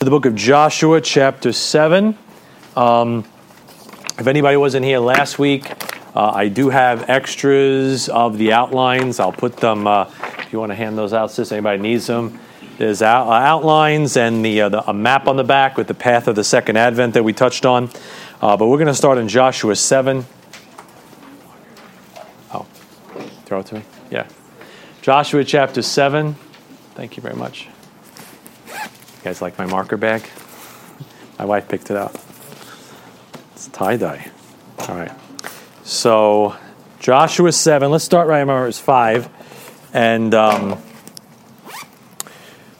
the book of Joshua, chapter 7. Um, if anybody wasn't here last week, uh, I do have extras of the outlines. I'll put them, uh, if you want to hand those out, sis, anybody needs them. There's out, uh, outlines and the, uh, the, a map on the back with the path of the second advent that we touched on. Uh, but we're going to start in Joshua 7. Oh, throw it to me? Yeah. Joshua chapter 7. Thank you very much. You guys like my marker bag? My wife picked it up. It's tie dye. All right. So, Joshua 7, let's start right remember it was 5. And um,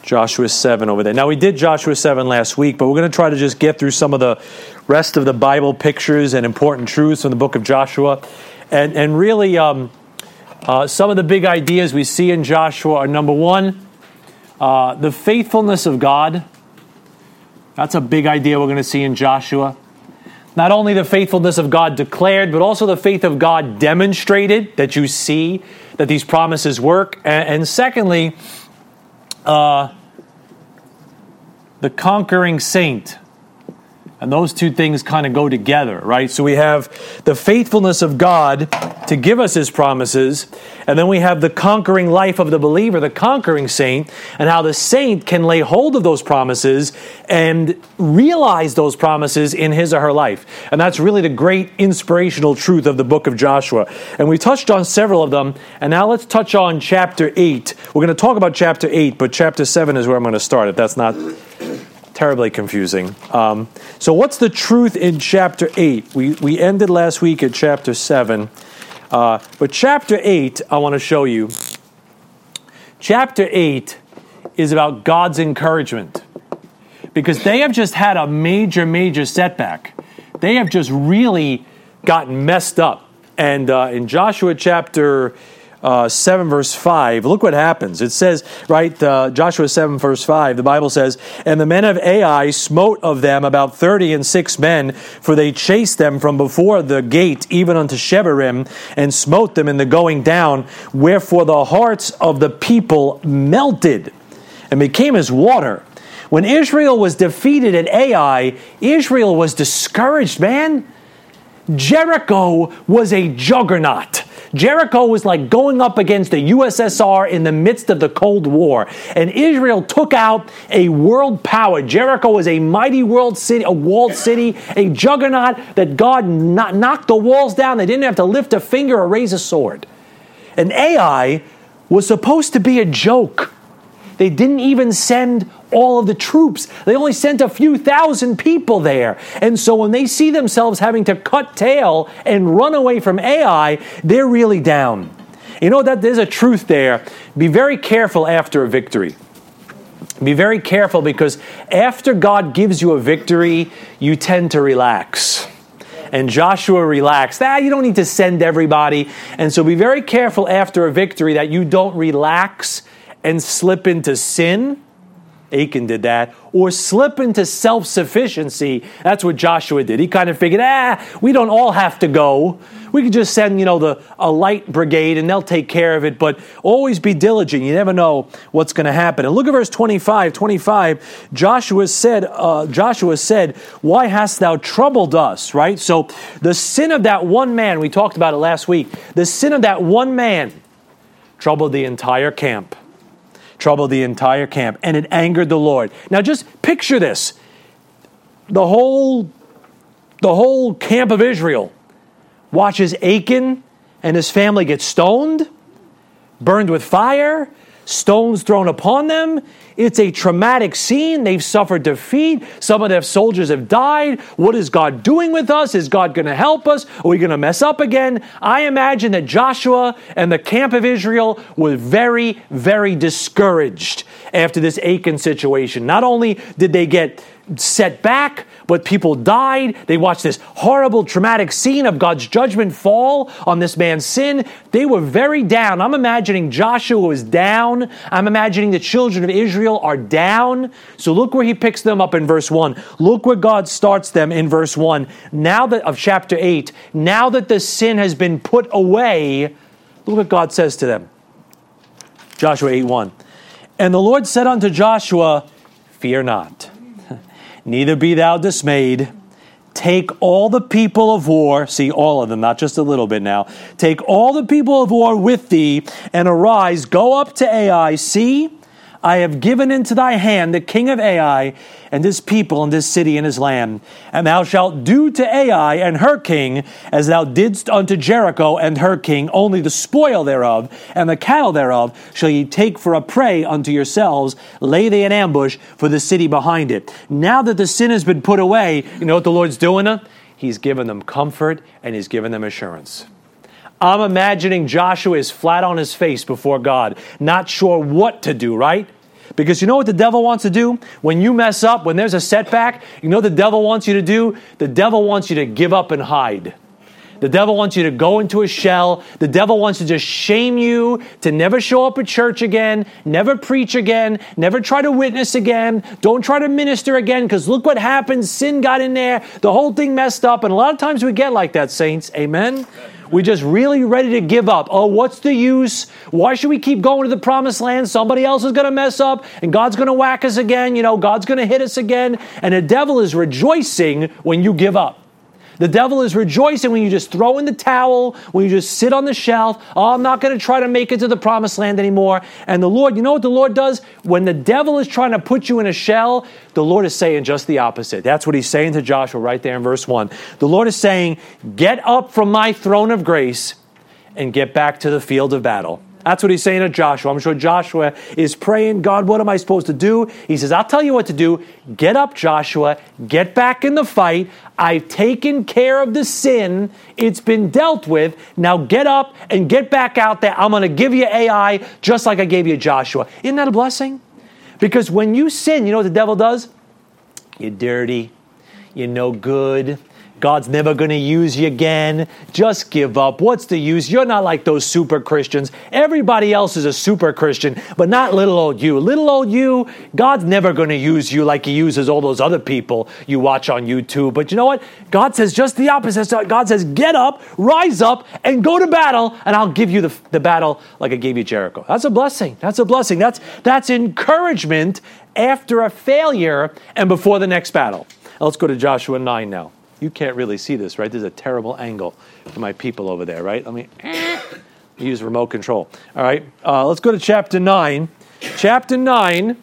Joshua 7 over there. Now, we did Joshua 7 last week, but we're going to try to just get through some of the rest of the Bible pictures and important truths from the book of Joshua. And, and really, um, uh, some of the big ideas we see in Joshua are number one, uh, the faithfulness of God. That's a big idea we're going to see in Joshua. Not only the faithfulness of God declared, but also the faith of God demonstrated that you see that these promises work. And, and secondly, uh, the conquering saint. And those two things kind of go together, right? So we have the faithfulness of God to give us his promises, and then we have the conquering life of the believer, the conquering saint, and how the saint can lay hold of those promises and realize those promises in his or her life. And that's really the great inspirational truth of the book of Joshua. And we touched on several of them, and now let's touch on chapter 8. We're going to talk about chapter 8, but chapter 7 is where I'm going to start, if that's not terribly confusing. Um, so, what's the truth in chapter 8? We, we ended last week at chapter 7. Uh, but chapter 8, I want to show you. Chapter 8 is about God's encouragement because they have just had a major, major setback. They have just really gotten messed up. And uh, in Joshua chapter uh, 7, verse 5, look what happens. It says, right, uh, Joshua 7, verse 5, the Bible says, And the men of Ai smote of them about thirty and six men, for they chased them from before the gate even unto Shebarim, and smote them in the going down, wherefore the hearts of the people melted and became as water. When Israel was defeated at Ai, Israel was discouraged, man. Jericho was a juggernaut. Jericho was like going up against the USSR in the midst of the Cold War. And Israel took out a world power. Jericho was a mighty world city, a walled city, a juggernaut that God knocked the walls down. They didn't have to lift a finger or raise a sword. And Ai was supposed to be a joke. They didn't even send all of the troops. They only sent a few thousand people there. And so when they see themselves having to cut tail and run away from Ai, they're really down. You know that there's a truth there. Be very careful after a victory. Be very careful because after God gives you a victory, you tend to relax. And Joshua relaxed. Ah, you don't need to send everybody. And so be very careful after a victory that you don't relax and slip into sin Achan did that, or slip into self sufficiency. That's what Joshua did. He kind of figured, ah, we don't all have to go. We could just send, you know, the a light brigade and they'll take care of it. But always be diligent. You never know what's going to happen. And look at verse 25. 25. Joshua said, uh, Joshua said, Why hast thou troubled us? Right? So the sin of that one man, we talked about it last week, the sin of that one man troubled the entire camp troubled the entire camp, and it angered the Lord. Now just picture this. The whole the whole camp of Israel watches Achan and his family get stoned, burned with fire, stones thrown upon them. It's a traumatic scene. They've suffered defeat. Some of their soldiers have died. What is God doing with us? Is God going to help us? Are we going to mess up again? I imagine that Joshua and the camp of Israel were very, very discouraged after this Achan situation. Not only did they get set back, but people died. They watched this horrible, traumatic scene of God's judgment fall on this man's sin. They were very down. I'm imagining Joshua was down. I'm imagining the children of Israel are down. So look where he picks them up in verse 1. Look where God starts them in verse 1. Now that of chapter 8, now that the sin has been put away, look what God says to them. Joshua 8 1. And the Lord said unto Joshua, Fear not. Neither be thou dismayed. Take all the people of war, see all of them, not just a little bit now. Take all the people of war with thee, and arise, go up to Ai. See, I have given into thy hand the king of Ai, and his people, and this city, and his land. And thou shalt do to Ai and her king as thou didst unto Jericho and her king, only the spoil thereof, and the cattle thereof shall ye take for a prey unto yourselves. Lay they an ambush for the city behind it. Now that the sin has been put away, you know what the Lord's doing? He's given them comfort and he's given them assurance. I'm imagining Joshua is flat on his face before God, not sure what to do, right? Because you know what the devil wants to do? When you mess up, when there's a setback, you know the devil wants you to do? The devil wants you to give up and hide. The devil wants you to go into a shell. The devil wants to just shame you, to never show up at church again, never preach again, never try to witness again, don't try to minister again, because look what happened. Sin got in there, the whole thing messed up. And a lot of times we get like that, saints. Amen? We're just really ready to give up. Oh, what's the use? Why should we keep going to the promised land? Somebody else is going to mess up and God's going to whack us again. You know, God's going to hit us again. And the devil is rejoicing when you give up. The devil is rejoicing when you just throw in the towel, when you just sit on the shelf. Oh, I'm not going to try to make it to the promised land anymore. And the Lord, you know what the Lord does? When the devil is trying to put you in a shell, the Lord is saying just the opposite. That's what he's saying to Joshua right there in verse 1. The Lord is saying, Get up from my throne of grace and get back to the field of battle. That's what he's saying to Joshua. I'm sure Joshua is praying, God, what am I supposed to do? He says, I'll tell you what to do. Get up, Joshua. Get back in the fight. I've taken care of the sin. It's been dealt with. Now get up and get back out there. I'm going to give you Ai just like I gave you Joshua. Isn't that a blessing? Because when you sin, you know what the devil does? You're dirty. You're no good. God's never going to use you again. Just give up. What's the use? You're not like those super Christians. Everybody else is a super Christian, but not little old you. Little old you, God's never going to use you like He uses all those other people you watch on YouTube. But you know what? God says just the opposite. God says, get up, rise up, and go to battle, and I'll give you the, the battle like I gave you Jericho. That's a blessing. That's a blessing. That's, that's encouragement after a failure and before the next battle. Let's go to Joshua 9 now you can't really see this, right? There's a terrible angle for my people over there, right? Let me use remote control. All right, uh, let's go to chapter 9. Chapter 9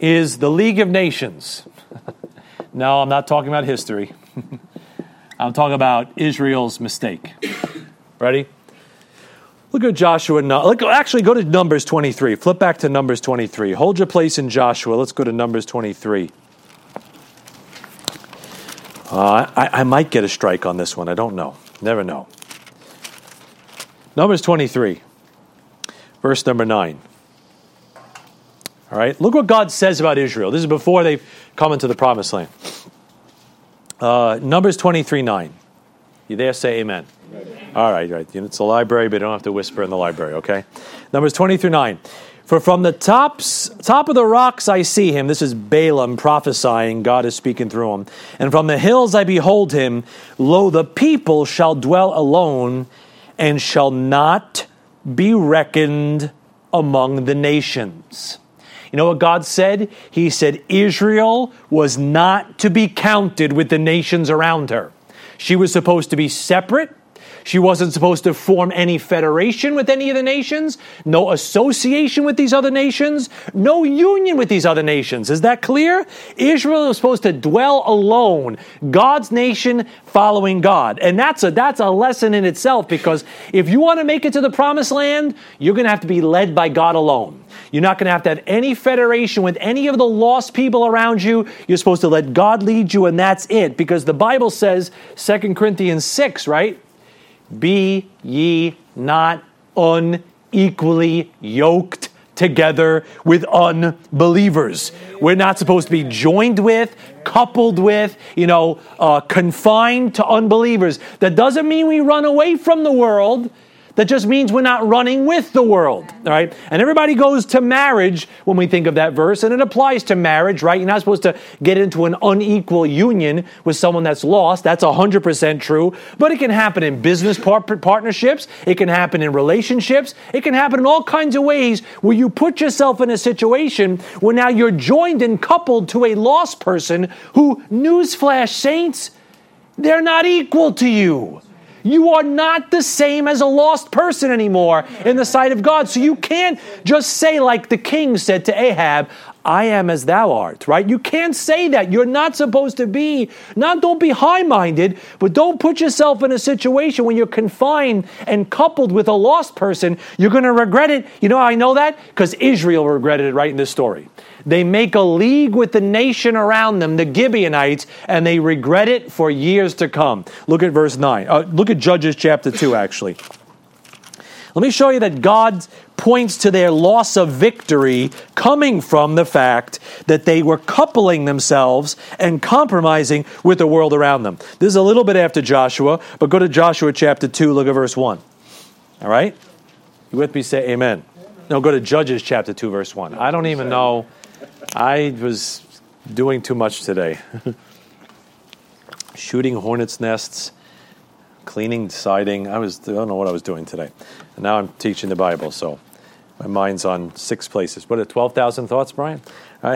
is the League of Nations. no, I'm not talking about history. I'm talking about Israel's mistake. Ready? Look at Joshua. Look, actually, go to Numbers 23. Flip back to Numbers 23. Hold your place in Joshua. Let's go to Numbers 23. Uh, I, I might get a strike on this one. I don't know. Never know. Numbers 23, verse number 9. All right, look what God says about Israel. This is before they've come into the promised land. Uh, Numbers 23 9. You there? Say amen. All right, right. It's a library, but you don't have to whisper in the library, okay? Numbers 23 9. For from the tops, top of the rocks I see him. This is Balaam prophesying. God is speaking through him. And from the hills I behold him. Lo, the people shall dwell alone and shall not be reckoned among the nations. You know what God said? He said Israel was not to be counted with the nations around her. She was supposed to be separate she wasn't supposed to form any federation with any of the nations, no association with these other nations, no union with these other nations. Is that clear? Israel was supposed to dwell alone, God's nation following God. And that's a that's a lesson in itself because if you want to make it to the promised land, you're going to have to be led by God alone. You're not going to have to have any federation with any of the lost people around you. You're supposed to let God lead you and that's it because the Bible says 2 Corinthians 6, right? Be ye not unequally yoked together with unbelievers. We're not supposed to be joined with, coupled with, you know, uh, confined to unbelievers. That doesn't mean we run away from the world. That just means we're not running with the world, all right? And everybody goes to marriage when we think of that verse, and it applies to marriage, right? You're not supposed to get into an unequal union with someone that's lost. That's 100% true. But it can happen in business par- partnerships, it can happen in relationships, it can happen in all kinds of ways where you put yourself in a situation where now you're joined and coupled to a lost person who, newsflash, saints, they're not equal to you. You are not the same as a lost person anymore in the sight of God. So you can't just say, like the king said to Ahab, I am as thou art, right? You can't say that. You're not supposed to be, not don't be high minded, but don't put yourself in a situation when you're confined and coupled with a lost person. You're going to regret it. You know I know that? Because Israel regretted it right in this story. They make a league with the nation around them, the Gibeonites, and they regret it for years to come. Look at verse 9. Uh, look at Judges chapter 2, actually. Let me show you that God points to their loss of victory coming from the fact that they were coupling themselves and compromising with the world around them. This is a little bit after Joshua, but go to Joshua chapter 2, look at verse 1. All right? You with me? Say amen. No, go to Judges chapter 2, verse 1. I don't even know. I was doing too much today. Shooting hornets' nests cleaning, siding. I was I don't know what I was doing today. And now I'm teaching the Bible, so my mind's on six places. What are twelve thousand thoughts, Brian?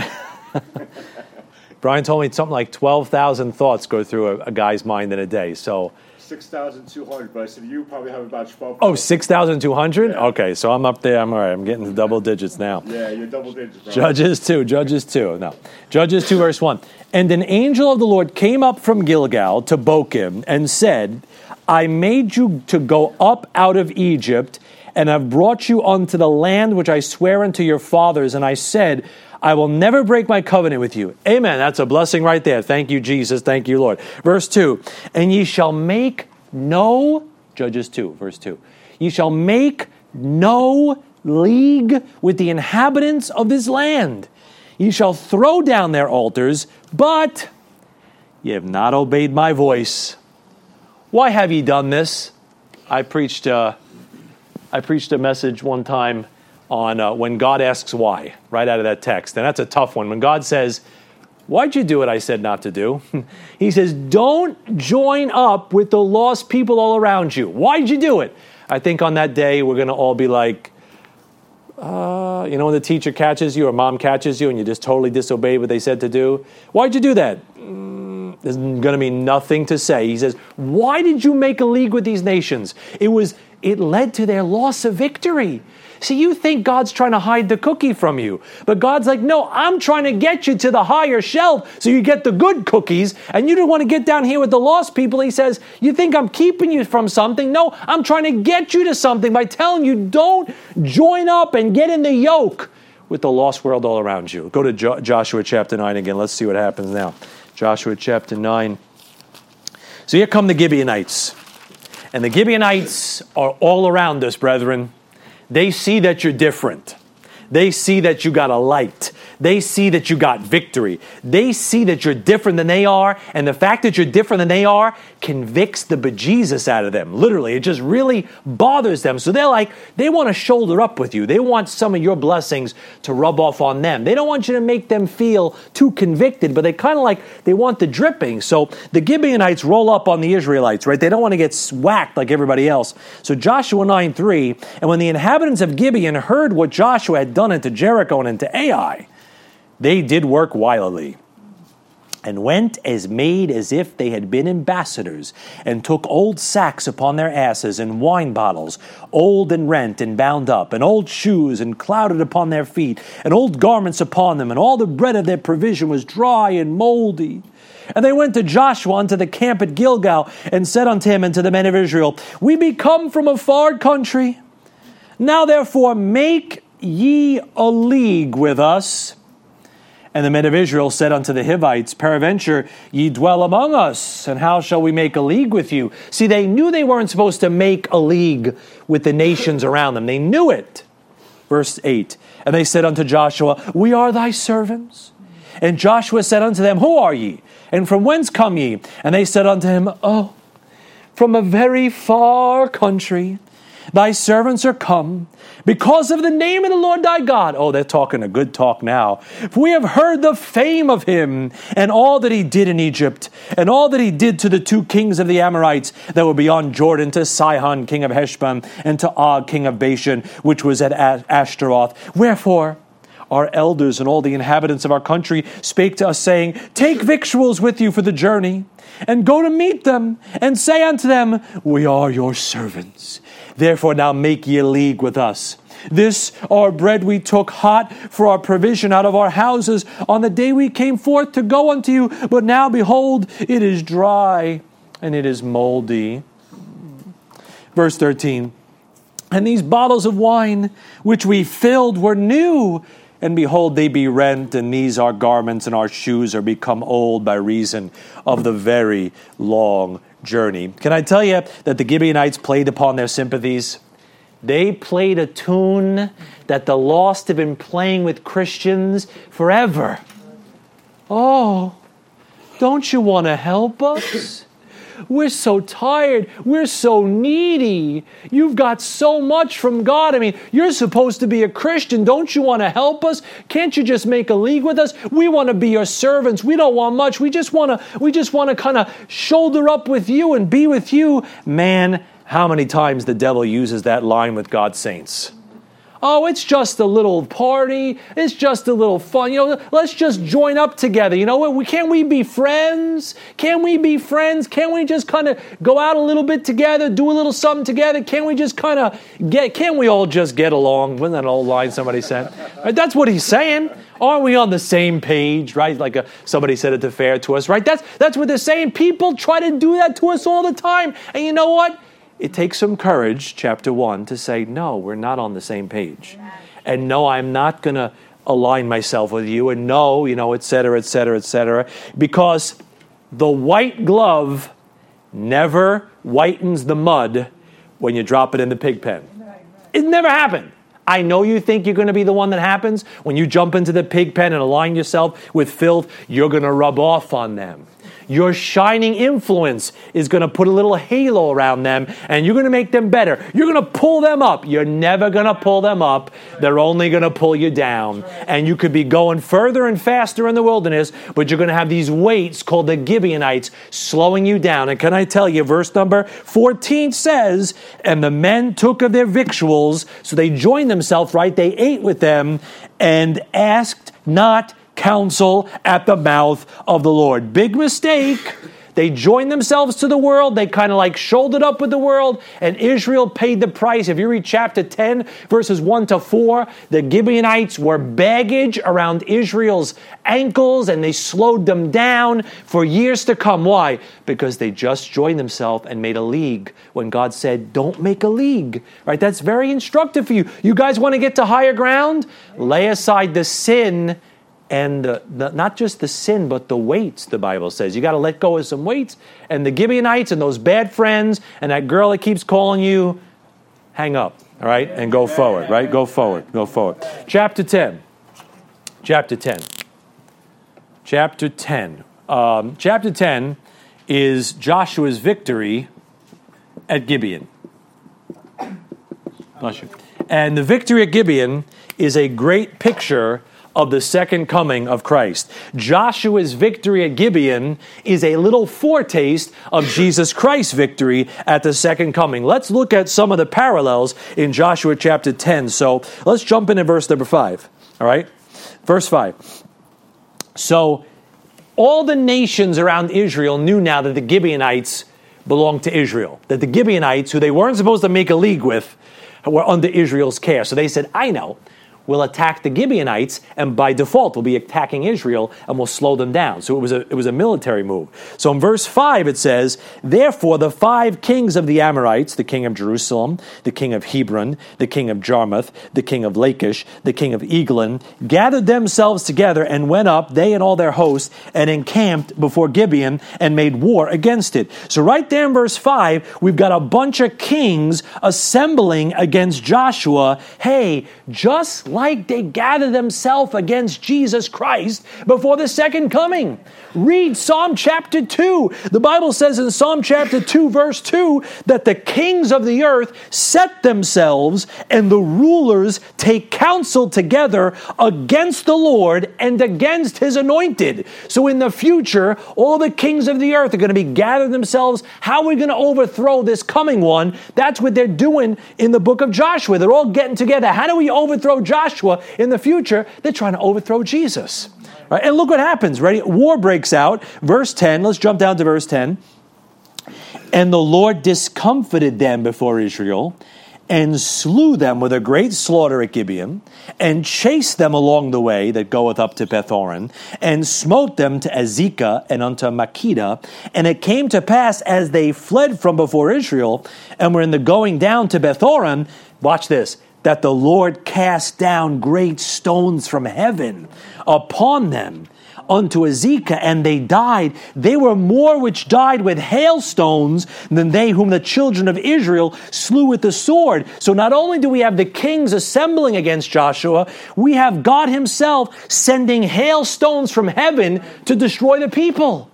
Brian told me something like twelve thousand thoughts go through a, a, guy's mind in a day. So. 6,200, but I said you probably have about 12. Oh, 6,200? Yeah. Okay, so I'm up there. I'm all right. I'm getting to double digits now. Yeah, you're double digits. Bro. Judges 2, Judges 2. No. Judges 2, verse 1. And an angel of the Lord came up from Gilgal to Bochim and said, I made you to go up out of Egypt, and have brought you unto the land which I swear unto your fathers. And I said, I will never break my covenant with you. Amen. That's a blessing right there. Thank you, Jesus. Thank you, Lord. Verse 2 And ye shall make no, Judges 2, verse 2, ye shall make no league with the inhabitants of this land. Ye shall throw down their altars, but ye have not obeyed my voice. Why have ye done this? I preached, uh, I preached a message one time on uh, when God asks why, right out of that text. And that's a tough one. When God says, Why'd you do what I said not to do? he says, Don't join up with the lost people all around you. Why'd you do it? I think on that day we're going to all be like, uh, you know, when the teacher catches you or mom catches you and you just totally disobey what they said to do. Why'd you do that? There's going to be nothing to say. He says, Why did you make a league with these nations? It was, it led to their loss of victory. See, you think God's trying to hide the cookie from you. But God's like, no, I'm trying to get you to the higher shelf so you get the good cookies. And you don't want to get down here with the lost people. He says, you think I'm keeping you from something? No, I'm trying to get you to something by telling you don't join up and get in the yoke with the lost world all around you. Go to jo- Joshua chapter 9 again. Let's see what happens now. Joshua chapter 9. So here come the Gibeonites. And the Gibeonites are all around us, brethren. They see that you're different. They see that you got a light. They see that you got victory. They see that you're different than they are, and the fact that you're different than they are convicts the bejesus out of them. Literally, it just really bothers them. So they're like, they want to shoulder up with you. They want some of your blessings to rub off on them. They don't want you to make them feel too convicted, but they kind of like they want the dripping. So the Gibeonites roll up on the Israelites, right? They don't want to get whacked like everybody else. So Joshua 9 3, and when the inhabitants of Gibeon heard what Joshua had done into Jericho and into Ai, they did work wildly and went as made as if they had been ambassadors, and took old sacks upon their asses, and wine bottles, old and rent and bound up, and old shoes and clouded upon their feet, and old garments upon them, and all the bread of their provision was dry and moldy. And they went to Joshua unto the camp at Gilgal, and said unto him and to the men of Israel, We be come from a far country. Now therefore make ye a league with us and the men of Israel said unto the Hivites, Peradventure ye dwell among us, and how shall we make a league with you? See, they knew they weren't supposed to make a league with the nations around them. They knew it. Verse 8 And they said unto Joshua, We are thy servants. And Joshua said unto them, Who are ye? And from whence come ye? And they said unto him, Oh, from a very far country thy servants are come because of the name of the Lord thy God. Oh, they're talking a good talk now. For we have heard the fame of him and all that he did in Egypt, and all that he did to the two kings of the Amorites that were beyond Jordan, to Sihon, king of Heshbon, and to Og, king of Bashan, which was at Ashtaroth. Wherefore, our elders and all the inhabitants of our country spake to us, saying, Take victuals with you for the journey, and go to meet them, and say unto them, We are your servants. Therefore now make ye league with us. This our bread we took hot for our provision out of our houses on the day we came forth to go unto you, but now behold, it is dry and it is moldy. Verse 13. And these bottles of wine which we filled were new and behold, they be rent, and these our garments and our shoes are become old by reason of the very long journey. Can I tell you that the Gibeonites played upon their sympathies? They played a tune that the lost have been playing with Christians forever. Oh, don't you want to help us? We're so tired. We're so needy. You've got so much from God. I mean, you're supposed to be a Christian. Don't you want to help us? Can't you just make a league with us? We want to be your servants. We don't want much. We just want to we just want to kind of shoulder up with you and be with you. Man, how many times the devil uses that line with God's saints? Oh, it's just a little party. It's just a little fun. You know, let's just join up together. You know what? Can't we be friends? Can we be friends? Can we just kind of go out a little bit together, do a little something together? Can we just kind of get, can we all just get along? Wasn't that an old line somebody said? Right, that's what he's saying. Aren't we on the same page, right? Like a, somebody said at the fair to us, right? That's, that's what they're saying. People try to do that to us all the time. And you know what? It takes some courage, chapter one, to say, no, we're not on the same page. And no, I'm not going to align myself with you. And no, you know, et cetera, et cetera, et cetera. Because the white glove never whitens the mud when you drop it in the pig pen. It never happened. I know you think you're going to be the one that happens. When you jump into the pig pen and align yourself with filth, you're going to rub off on them. Your shining influence is going to put a little halo around them and you're going to make them better. You're going to pull them up. You're never going to pull them up. They're only going to pull you down. And you could be going further and faster in the wilderness, but you're going to have these weights called the Gibeonites slowing you down. And can I tell you, verse number 14 says, And the men took of their victuals, so they joined themselves, right? They ate with them and asked not counsel at the mouth of the Lord. Big mistake. They joined themselves to the world. They kind of like shouldered up with the world, and Israel paid the price. If you read chapter 10, verses 1 to 4, the Gibeonites were baggage around Israel's ankles, and they slowed them down for years to come. Why? Because they just joined themselves and made a league when God said, Don't make a league. Right? That's very instructive for you. You guys want to get to higher ground? Lay aside the sin and the, the, not just the sin, but the weights, the Bible says. You got to let go of some weights. And the Gibeonites and those bad friends and that girl that keeps calling you, hang up, all right? And go forward, right? Go forward, go forward. Chapter 10. Chapter 10. Chapter 10. Um, chapter 10 is Joshua's victory at Gibeon. Bless you. And the victory at Gibeon is a great picture of the second coming of Christ. Joshua's victory at Gibeon is a little foretaste of Jesus Christ's victory at the second coming. Let's look at some of the parallels in Joshua chapter 10. So let's jump into verse number 5. All right? Verse 5. So all the nations around Israel knew now that the Gibeonites belonged to Israel, that the Gibeonites, who they weren't supposed to make a league with, were under Israel's care. So they said, I know will attack the Gibeonites, and by default will be attacking Israel and will slow them down. So it was a, it was a military move. So in verse 5 it says, Therefore the five kings of the Amorites, the king of Jerusalem, the king of Hebron, the king of Jarmuth, the king of Lachish, the king of Eglon, gathered themselves together and went up, they and all their hosts, and encamped before Gibeon and made war against it. So right there in verse 5, we've got a bunch of kings assembling against Joshua. Hey, just like they gather themselves against Jesus Christ before the second coming. Read Psalm chapter 2. The Bible says in Psalm chapter 2, verse 2, that the kings of the earth set themselves and the rulers take counsel together against the Lord and against his anointed. So in the future, all the kings of the earth are going to be gathering themselves. How are we going to overthrow this coming one? That's what they're doing in the book of Joshua. They're all getting together. How do we overthrow Joshua in the future? They're trying to overthrow Jesus. Right? And look what happens. Ready? War breaks out. Verse 10. Let's jump down to verse 10. And the Lord discomfited them before Israel and slew them with a great slaughter at Gibeon, and chased them along the way that goeth up to Bethoron, and smote them to Azekah and unto Makkedah. And it came to pass as they fled from before Israel, and were in the going down to Bethoron, watch this, that the Lord cast down great stones from heaven upon them unto Azekah, and they died. They were more which died with hailstones than they whom the children of Israel slew with the sword. So not only do we have the kings assembling against Joshua, we have God Himself sending hailstones from heaven to destroy the people.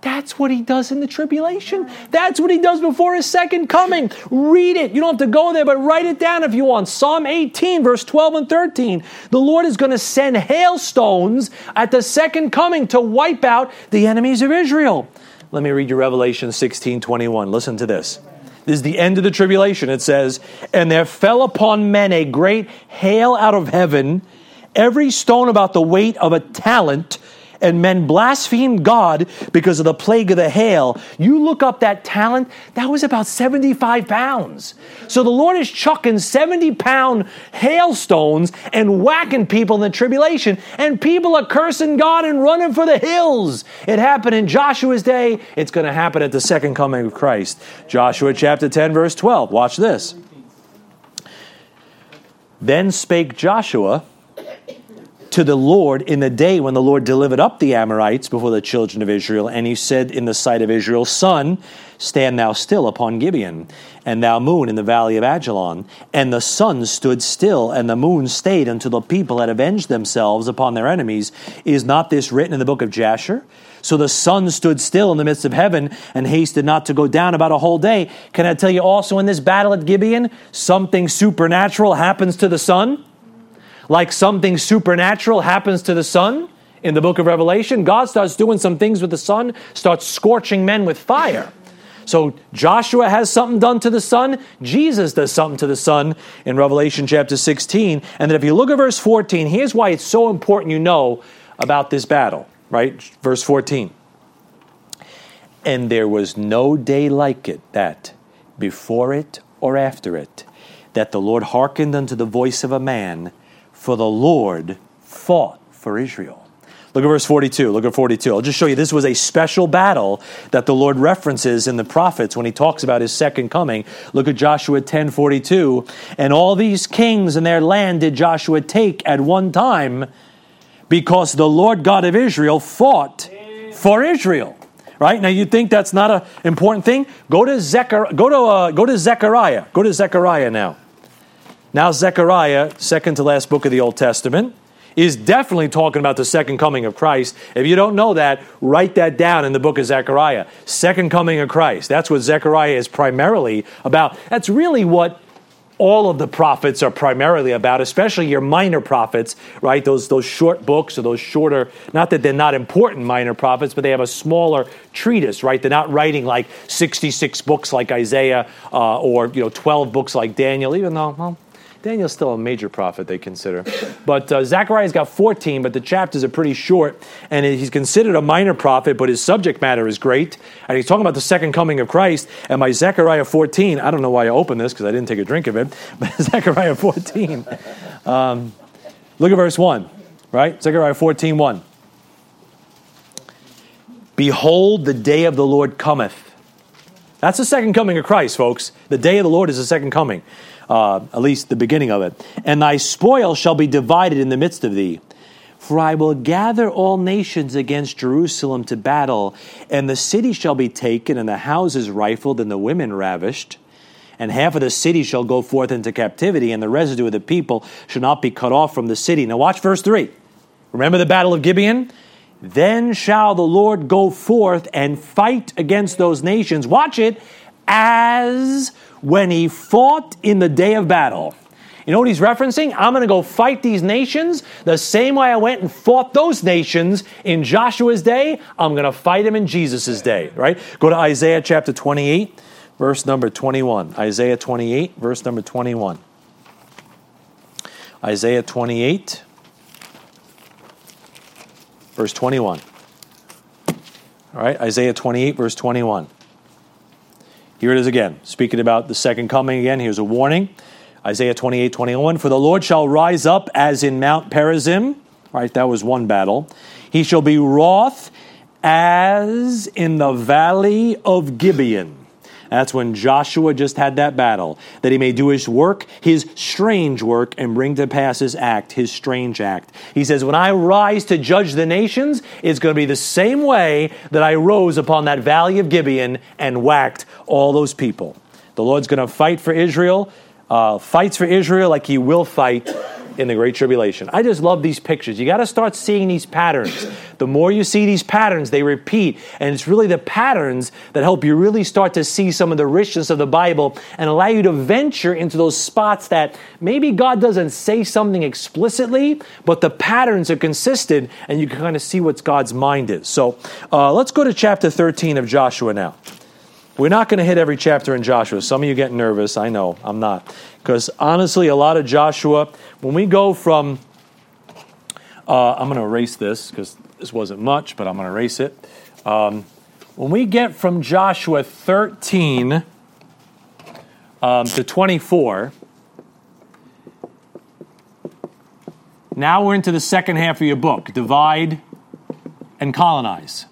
That's what he does in the tribulation. That's what he does before his second coming. Read it. You don't have to go there, but write it down if you want. Psalm 18, verse 12 and 13. The Lord is going to send hailstones at the second coming to wipe out the enemies of Israel. Let me read you Revelation 16, 21. Listen to this. This is the end of the tribulation. It says, And there fell upon men a great hail out of heaven, every stone about the weight of a talent and men blasphemed God because of the plague of the hail. You look up that talent, that was about 75 pounds. So the Lord is chucking 70 pound hailstones and whacking people in the tribulation, and people are cursing God and running for the hills. It happened in Joshua's day, it's going to happen at the second coming of Christ. Joshua chapter 10, verse 12. Watch this. Then spake Joshua to the Lord in the day when the Lord delivered up the Amorites before the children of Israel. And he said in the sight of Israel, sun, stand thou still upon Gibeon, and thou moon in the valley of Ajalon. And the sun stood still, and the moon stayed until the people had avenged themselves upon their enemies. Is not this written in the book of Jasher? So the sun stood still in the midst of heaven and hasted not to go down about a whole day. Can I tell you also in this battle at Gibeon, something supernatural happens to the sun? Like something supernatural happens to the sun in the book of Revelation. God starts doing some things with the sun, starts scorching men with fire. So Joshua has something done to the sun. Jesus does something to the sun in Revelation chapter 16. And then if you look at verse 14, here's why it's so important you know about this battle, right? Verse 14. And there was no day like it that before it or after it that the Lord hearkened unto the voice of a man for the Lord fought for Israel. Look at verse 42. Look at 42. I'll just show you this was a special battle that the Lord references in the prophets when he talks about his second coming. Look at Joshua 10 42. And all these kings and their land did Joshua take at one time because the Lord God of Israel fought for Israel. Right now, you think that's not an important thing? Go to Zechariah. Go to uh, go to Zechariah. Go to Zechariah now. Now, Zechariah, second to last book of the Old Testament, is definitely talking about the second coming of Christ. If you don't know that, write that down in the book of Zechariah. Second coming of Christ. That's what Zechariah is primarily about. That's really what all of the prophets are primarily about, especially your minor prophets, right? Those those short books or those shorter, not that they're not important minor prophets, but they have a smaller treatise, right? They're not writing like 66 books like Isaiah uh, or you know 12 books like Daniel, even though well, Daniel's still a major prophet, they consider. But uh, Zechariah's got 14, but the chapters are pretty short, and he's considered a minor prophet, but his subject matter is great. And he's talking about the second coming of Christ. And by Zechariah 14, I don't know why I opened this because I didn't take a drink of it, but Zechariah 14. Um, look at verse 1, right? Zechariah 14, 1. Behold, the day of the Lord cometh. That's the second coming of Christ, folks. The day of the Lord is the second coming uh, at least the beginning of it. And thy spoil shall be divided in the midst of thee. For I will gather all nations against Jerusalem to battle, and the city shall be taken, and the houses rifled, and the women ravished. and half of the city shall go forth into captivity, and the residue of the people shall not be cut off from the city. Now, watch verse 3. Remember the battle of Gibeon? Then shall the Lord go forth and fight against those nations. Watch it, as when he fought in the day of battle. You know what he's referencing? I'm going to go fight these nations the same way I went and fought those nations in Joshua's day. I'm going to fight them in Jesus' day, right? Go to Isaiah chapter 28, verse number 21. Isaiah 28, verse number 21. Isaiah 28, verse 21. All right, Isaiah 28, verse 21. Here it is again, speaking about the second coming again. Here's a warning. Isaiah 28, 21. For the Lord shall rise up as in Mount Perazim. Right, that was one battle. He shall be wroth as in the valley of Gibeon. That's when Joshua just had that battle, that he may do his work, his strange work, and bring to pass his act, his strange act. He says, When I rise to judge the nations, it's going to be the same way that I rose upon that valley of Gibeon and whacked all those people. The Lord's going to fight for Israel, uh, fights for Israel like he will fight in the Great Tribulation. I just love these pictures. You got to start seeing these patterns. The more you see these patterns, they repeat. And it's really the patterns that help you really start to see some of the richness of the Bible and allow you to venture into those spots that maybe God doesn't say something explicitly, but the patterns are consistent and you can kind of see what God's mind is. So uh, let's go to chapter 13 of Joshua now. We're not going to hit every chapter in Joshua. Some of you get nervous. I know, I'm not. Because honestly, a lot of Joshua, when we go from, uh, I'm going to erase this because this wasn't much, but I'm going to erase it. Um, when we get from Joshua 13 um, to 24, now we're into the second half of your book divide and colonize.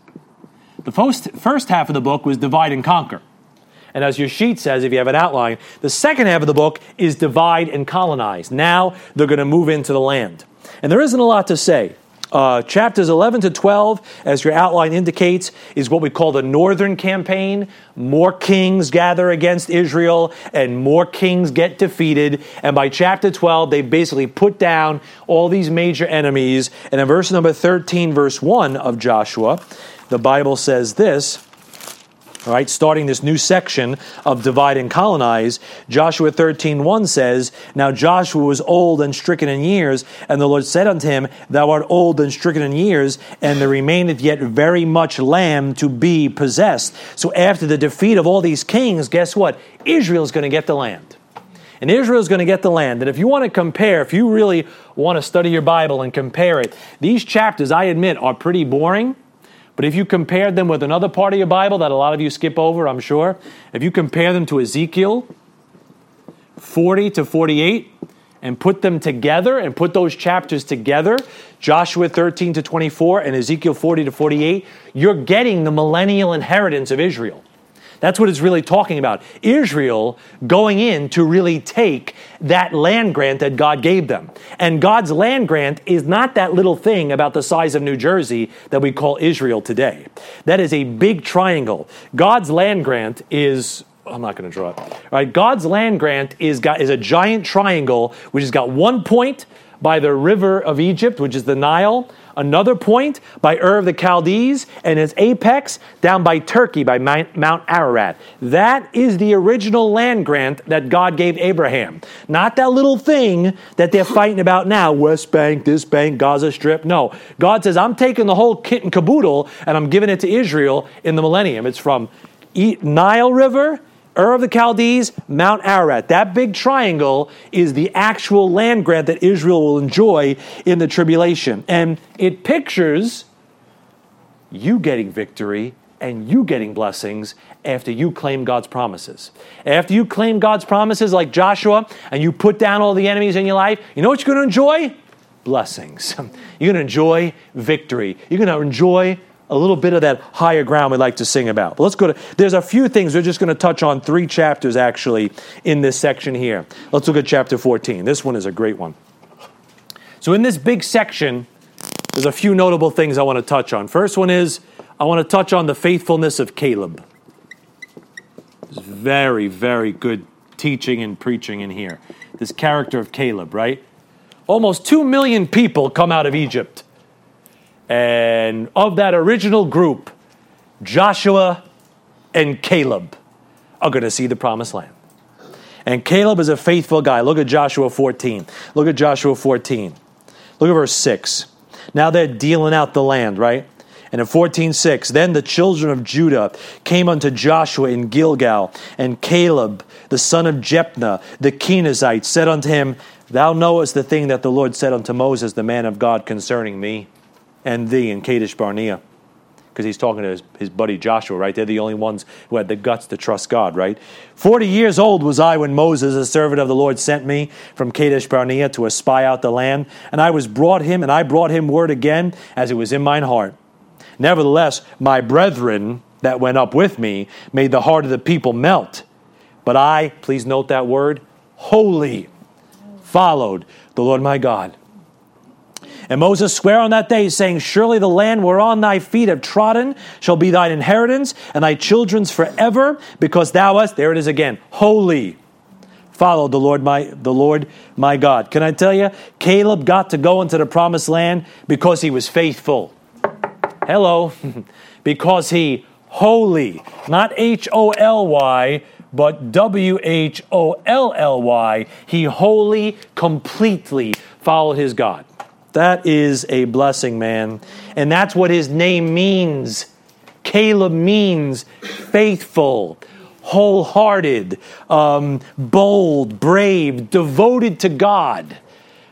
The first, first half of the book was divide and conquer. And as your sheet says, if you have an outline, the second half of the book is divide and colonize. Now they're going to move into the land. And there isn't a lot to say. Uh, chapters 11 to 12, as your outline indicates, is what we call the northern campaign. More kings gather against Israel, and more kings get defeated. And by chapter 12, they basically put down all these major enemies. And in verse number 13, verse 1 of Joshua, the Bible says this. All right, starting this new section of divide and colonize, Joshua 13, 1 says, Now Joshua was old and stricken in years, and the Lord said unto him, Thou art old and stricken in years, and there remaineth yet very much land to be possessed. So after the defeat of all these kings, guess what? Israel's going to get the land. And Israel's going to get the land. And if you want to compare, if you really want to study your Bible and compare it, these chapters, I admit, are pretty boring but if you compare them with another part of your Bible that a lot of you skip over, I'm sure, if you compare them to Ezekiel 40 to 48 and put them together and put those chapters together, Joshua 13 to 24 and Ezekiel 40 to 48, you're getting the millennial inheritance of Israel. That's what it's really talking about. Israel going in to really take that land grant that God gave them. And God's land grant is not that little thing about the size of New Jersey that we call Israel today. That is a big triangle. God's land grant is I'm not going to draw it. All right, God's land grant is got is a giant triangle which has got one point by the river of Egypt, which is the Nile, another point by Ur of the Chaldees, and its apex down by Turkey by Mount Ararat. That is the original land grant that God gave Abraham. Not that little thing that they're fighting about now West Bank, this bank, Gaza Strip. No. God says, I'm taking the whole kit and caboodle and I'm giving it to Israel in the millennium. It's from Nile River Ur of the Chaldees, Mount Ararat. That big triangle is the actual land grant that Israel will enjoy in the tribulation. And it pictures you getting victory and you getting blessings after you claim God's promises. After you claim God's promises like Joshua and you put down all the enemies in your life, you know what you're going to enjoy? Blessings. You're going to enjoy victory. You're going to enjoy a little bit of that higher ground we like to sing about. But let's go to, there's a few things. We're just going to touch on three chapters actually in this section here. Let's look at chapter 14. This one is a great one. So, in this big section, there's a few notable things I want to touch on. First one is I want to touch on the faithfulness of Caleb. It's very, very good teaching and preaching in here. This character of Caleb, right? Almost 2 million people come out of Egypt. And of that original group, Joshua and Caleb are going to see the promised land. And Caleb is a faithful guy. Look at Joshua 14. Look at Joshua 14. Look at verse 6. Now they're dealing out the land, right? And in 14:6, then the children of Judah came unto Joshua in Gilgal, and Caleb, the son of Jephunneh, the Kenizzite, said unto him, Thou knowest the thing that the Lord said unto Moses, the man of God, concerning me and thee in Kadesh Barnea. Because he's talking to his, his buddy Joshua, right? They're the only ones who had the guts to trust God, right? Forty years old was I when Moses, a servant of the Lord, sent me from Kadesh Barnea to espy out the land. And I was brought him, and I brought him word again, as it was in mine heart. Nevertheless, my brethren that went up with me made the heart of the people melt. But I, please note that word, wholly followed the Lord my God. And Moses sware on that day, saying, Surely the land whereon thy feet have trodden shall be thine inheritance, and thy children's forever, because thou hast, there it is again, holy. followed the Lord my the Lord my God. Can I tell you, Caleb got to go into the promised land because he was faithful. Hello. because he holy, not H O L Y, but W H O L L Y, he wholly, completely followed his God. That is a blessing, man. And that's what his name means. Caleb means faithful, wholehearted, um, bold, brave, devoted to God.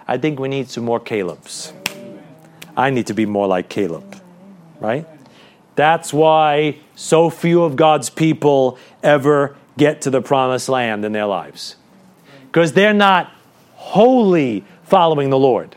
I think we need some more Calebs. I need to be more like Caleb, right? That's why so few of God's people ever get to the promised land in their lives. Because they're not wholly following the Lord.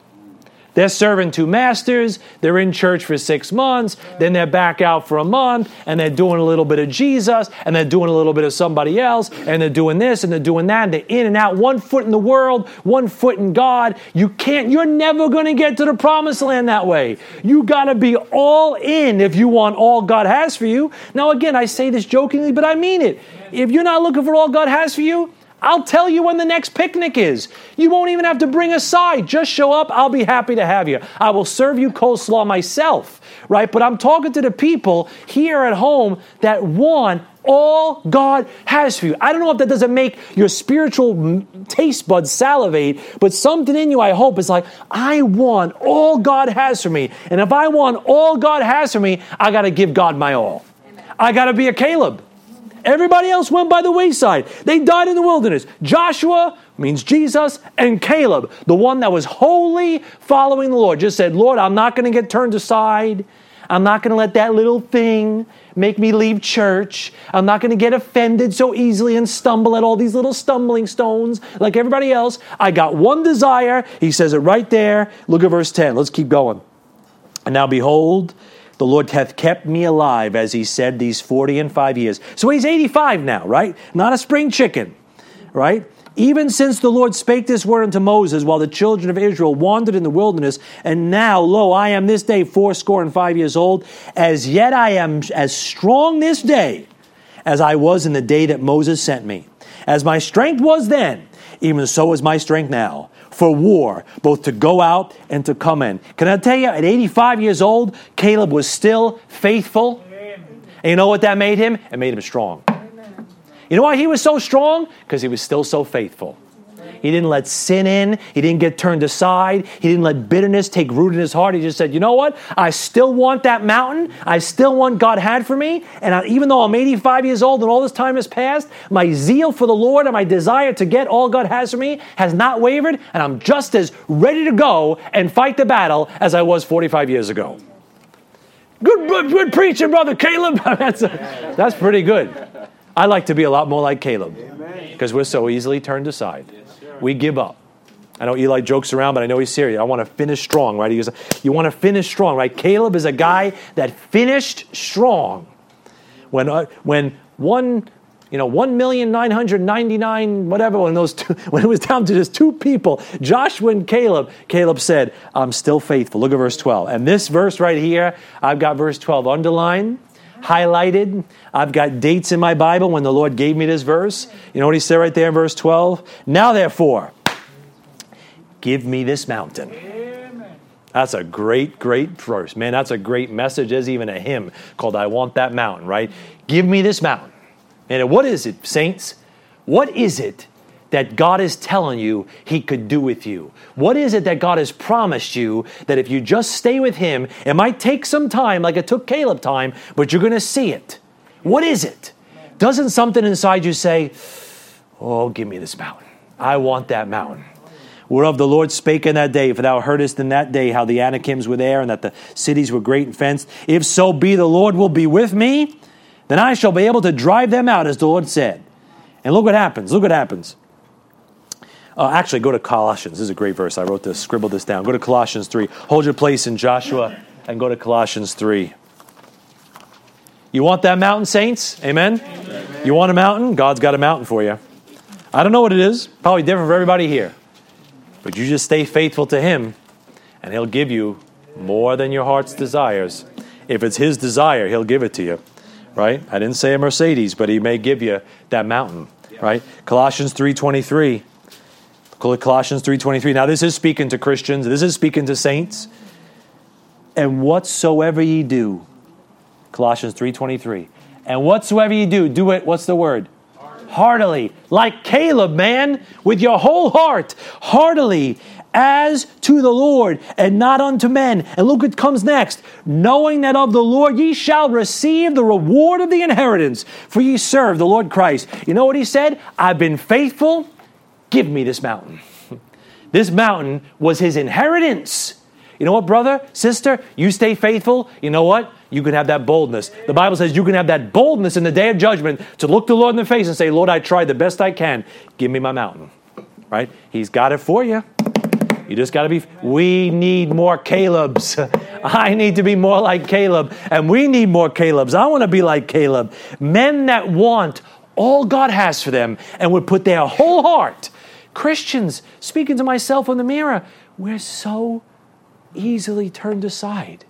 They're serving two masters, they're in church for six months, then they're back out for a month, and they're doing a little bit of Jesus, and they're doing a little bit of somebody else, and they're doing this and they're doing that, and they're in and out, one foot in the world, one foot in God. You can't, you're never going to get to the promised land that way. You got to be all in if you want all God has for you. Now, again, I say this jokingly, but I mean it. If you're not looking for all God has for you, I'll tell you when the next picnic is. You won't even have to bring a side. Just show up. I'll be happy to have you. I will serve you coleslaw myself, right? But I'm talking to the people here at home that want all God has for you. I don't know if that doesn't make your spiritual taste buds salivate, but something in you, I hope, is like, I want all God has for me. And if I want all God has for me, I got to give God my all. I got to be a Caleb. Everybody else went by the wayside. They died in the wilderness. Joshua means Jesus, and Caleb, the one that was wholly following the Lord, just said, Lord, I'm not going to get turned aside. I'm not going to let that little thing make me leave church. I'm not going to get offended so easily and stumble at all these little stumbling stones like everybody else. I got one desire. He says it right there. Look at verse 10. Let's keep going. And now behold, the Lord hath kept me alive, as he said, these 40 and 5 years. So he's 85 now, right? Not a spring chicken, right? Even since the Lord spake this word unto Moses while the children of Israel wandered in the wilderness, and now, lo, I am this day fourscore and five years old, as yet I am as strong this day as I was in the day that Moses sent me. As my strength was then, even so is my strength now for war, both to go out and to come in. Can I tell you, at 85 years old, Caleb was still faithful. And you know what that made him? It made him strong. You know why he was so strong? Because he was still so faithful. He didn't let sin in. He didn't get turned aside. He didn't let bitterness take root in his heart. He just said, you know what? I still want that mountain. I still want God had for me. And I, even though I'm 85 years old and all this time has passed, my zeal for the Lord and my desire to get all God has for me has not wavered. And I'm just as ready to go and fight the battle as I was 45 years ago. Good, good, good preaching, brother Caleb. that's, a, that's pretty good. I like to be a lot more like Caleb because we're so easily turned aside we give up. I know Eli jokes around, but I know he's serious. I want to finish strong, right? He goes, You want to finish strong, right? Caleb is a guy that finished strong. When, uh, when one, you know, 1,999, whatever, when, those two, when it was down to just two people, Joshua and Caleb, Caleb said, I'm still faithful. Look at verse 12. And this verse right here, I've got verse 12 underlined, highlighted. I've got dates in my Bible when the Lord gave me this verse. You know what he said right there in verse 12? Now, therefore, give me this mountain. That's a great, great verse. Man, that's a great message. There's even a hymn called I Want That Mountain, right? Give me this mountain. And what is it, saints? What is it that God is telling you He could do with you? What is it that God has promised you that if you just stay with Him, it might take some time, like it took Caleb time, but you're going to see it? What is it? Doesn't something inside you say, Oh, give me this mountain? I want that mountain whereof the Lord spake in that day. For thou heardest in that day how the Anakims were there, and that the cities were great and fenced. If so be the Lord will be with me, then I shall be able to drive them out, as the Lord said. And look what happens. Look what happens. Uh, actually, go to Colossians. This is a great verse. I wrote this, scribbled this down. Go to Colossians 3. Hold your place in Joshua and go to Colossians 3. You want that mountain, saints? Amen? Amen? You want a mountain? God's got a mountain for you. I don't know what it is. Probably different for everybody here. But you just stay faithful to Him, and He'll give you more than your heart's desires. If it's His desire, He'll give it to you. Right? I didn't say a Mercedes, but He may give you that mountain. Right? Colossians 3.23. Colossians 3.23. Now this is speaking to Christians. This is speaking to saints. And whatsoever ye do, Colossians 3.23. And whatsoever ye do, do it, what's the word? heartily, like Caleb, man, with your whole heart, heartily, as to the Lord and not unto men. And look what comes next. Knowing that of the Lord ye shall receive the reward of the inheritance, for ye serve the Lord Christ. You know what he said? I've been faithful. Give me this mountain. This mountain was his inheritance. You know what, brother, sister? You stay faithful. You know what? You can have that boldness. The Bible says you can have that boldness in the day of judgment to look the Lord in the face and say, Lord, I tried the best I can. Give me my mountain. Right? He's got it for you. You just got to be. We need more Caleb's. I need to be more like Caleb. And we need more Caleb's. I want to be like Caleb. Men that want all God has for them and would put their whole heart. Christians, speaking to myself in the mirror, we're so easily turned aside.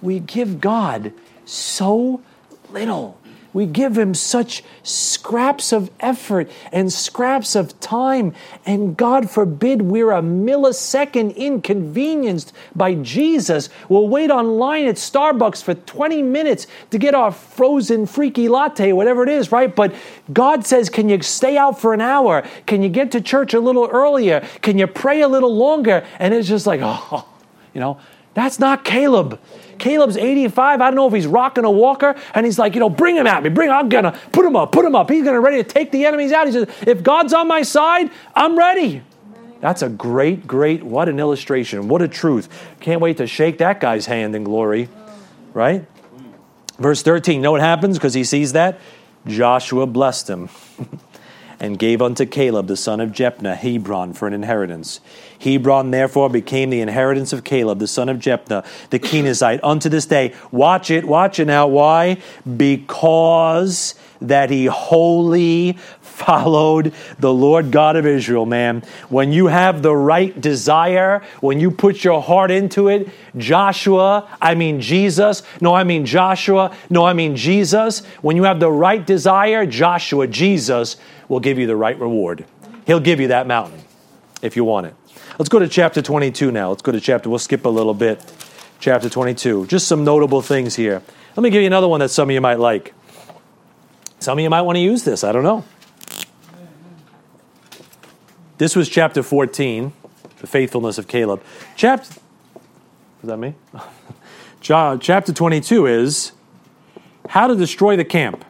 We give God so little. We give him such scraps of effort and scraps of time, and God forbid we're a millisecond inconvenienced by Jesus. We'll wait online at Starbucks for 20 minutes to get our frozen freaky latte, whatever it is, right? But God says, Can you stay out for an hour? Can you get to church a little earlier? Can you pray a little longer? And it's just like, oh, you know, that's not Caleb. Caleb's 85. I don't know if he's rocking a walker, and he's like, you know, bring him at me. Bring. I'm gonna put him up. Put him up. He's gonna ready to take the enemies out. He says, if God's on my side, I'm ready. That's a great, great. What an illustration. What a truth. Can't wait to shake that guy's hand in glory. Right? Verse 13. Know what happens because he sees that? Joshua blessed him. and gave unto Caleb the son of Jephunneh Hebron for an inheritance. Hebron therefore became the inheritance of Caleb the son of Jephunneh the Kenizzite unto this day. Watch it, watch it now. Why? Because that he wholly followed the Lord God of Israel, man. When you have the right desire, when you put your heart into it, Joshua, I mean Jesus, no, I mean Joshua, no, I mean Jesus. When you have the right desire, Joshua, Jesus will give you the right reward. He'll give you that mountain if you want it. Let's go to chapter 22 now. Let's go to chapter, we'll skip a little bit. Chapter 22. Just some notable things here. Let me give you another one that some of you might like. Some of you might want to use this. I don't know. This was chapter 14, the faithfulness of Caleb. Chapter, is that me? chapter 22 is how to destroy the camp.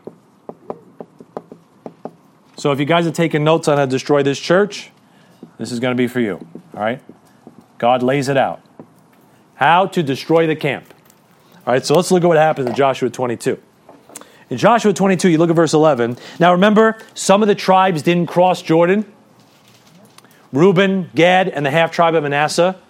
So if you guys are taking notes on how to destroy this church, this is going to be for you. All right? God lays it out. How to destroy the camp. All right, so let's look at what happens in Joshua 22. In Joshua 22, you look at verse 11. Now remember, some of the tribes didn't cross Jordan. Reuben, Gad, and the half tribe of Manasseh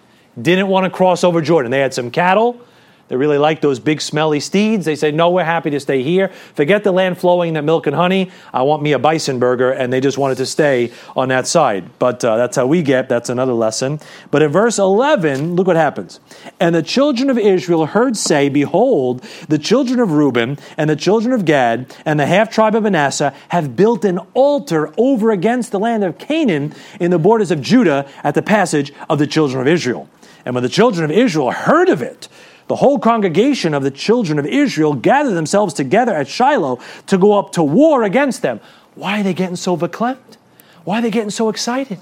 didn't want to cross over Jordan. They had some cattle, They really like those big smelly steeds. They say, No, we're happy to stay here. Forget the land flowing that milk and honey. I want me a bison burger. And they just wanted to stay on that side. But uh, that's how we get. That's another lesson. But in verse 11, look what happens. And the children of Israel heard say, Behold, the children of Reuben and the children of Gad and the half tribe of Manasseh have built an altar over against the land of Canaan in the borders of Judah at the passage of the children of Israel. And when the children of Israel heard of it, the whole congregation of the children of Israel gathered themselves together at Shiloh to go up to war against them. Why are they getting so verklempt? Why are they getting so excited?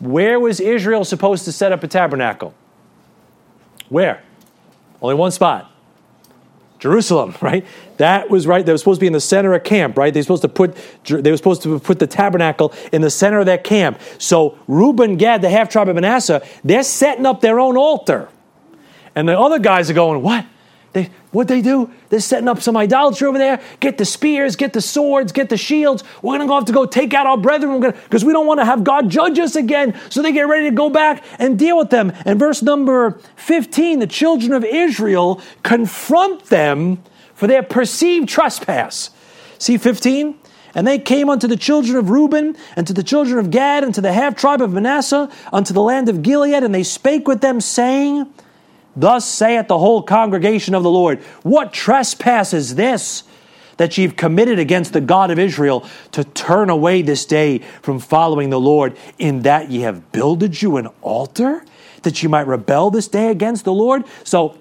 Where was Israel supposed to set up a tabernacle? Where? Only one spot. Jerusalem, right? That was right. They were supposed to be in the center of camp, right? They were supposed to put they were supposed to put the tabernacle in the center of that camp. So Reuben, Gad, the half tribe of Manasseh, they're setting up their own altar. And the other guys are going, what? They, what they do? They're setting up some idolatry over there. Get the spears, get the swords, get the shields. We're going to have to go take out our brethren because we don't want to have God judge us again. So they get ready to go back and deal with them. And verse number 15, the children of Israel confront them for their perceived trespass. See 15? And they came unto the children of Reuben, and to the children of Gad, and to the half tribe of Manasseh, unto the land of Gilead, and they spake with them, saying, Thus saith the whole congregation of the Lord, What trespass is this? That ye have committed against the God of Israel to turn away this day from following the Lord, in that ye have builded you an altar, that ye might rebel this day against the Lord? So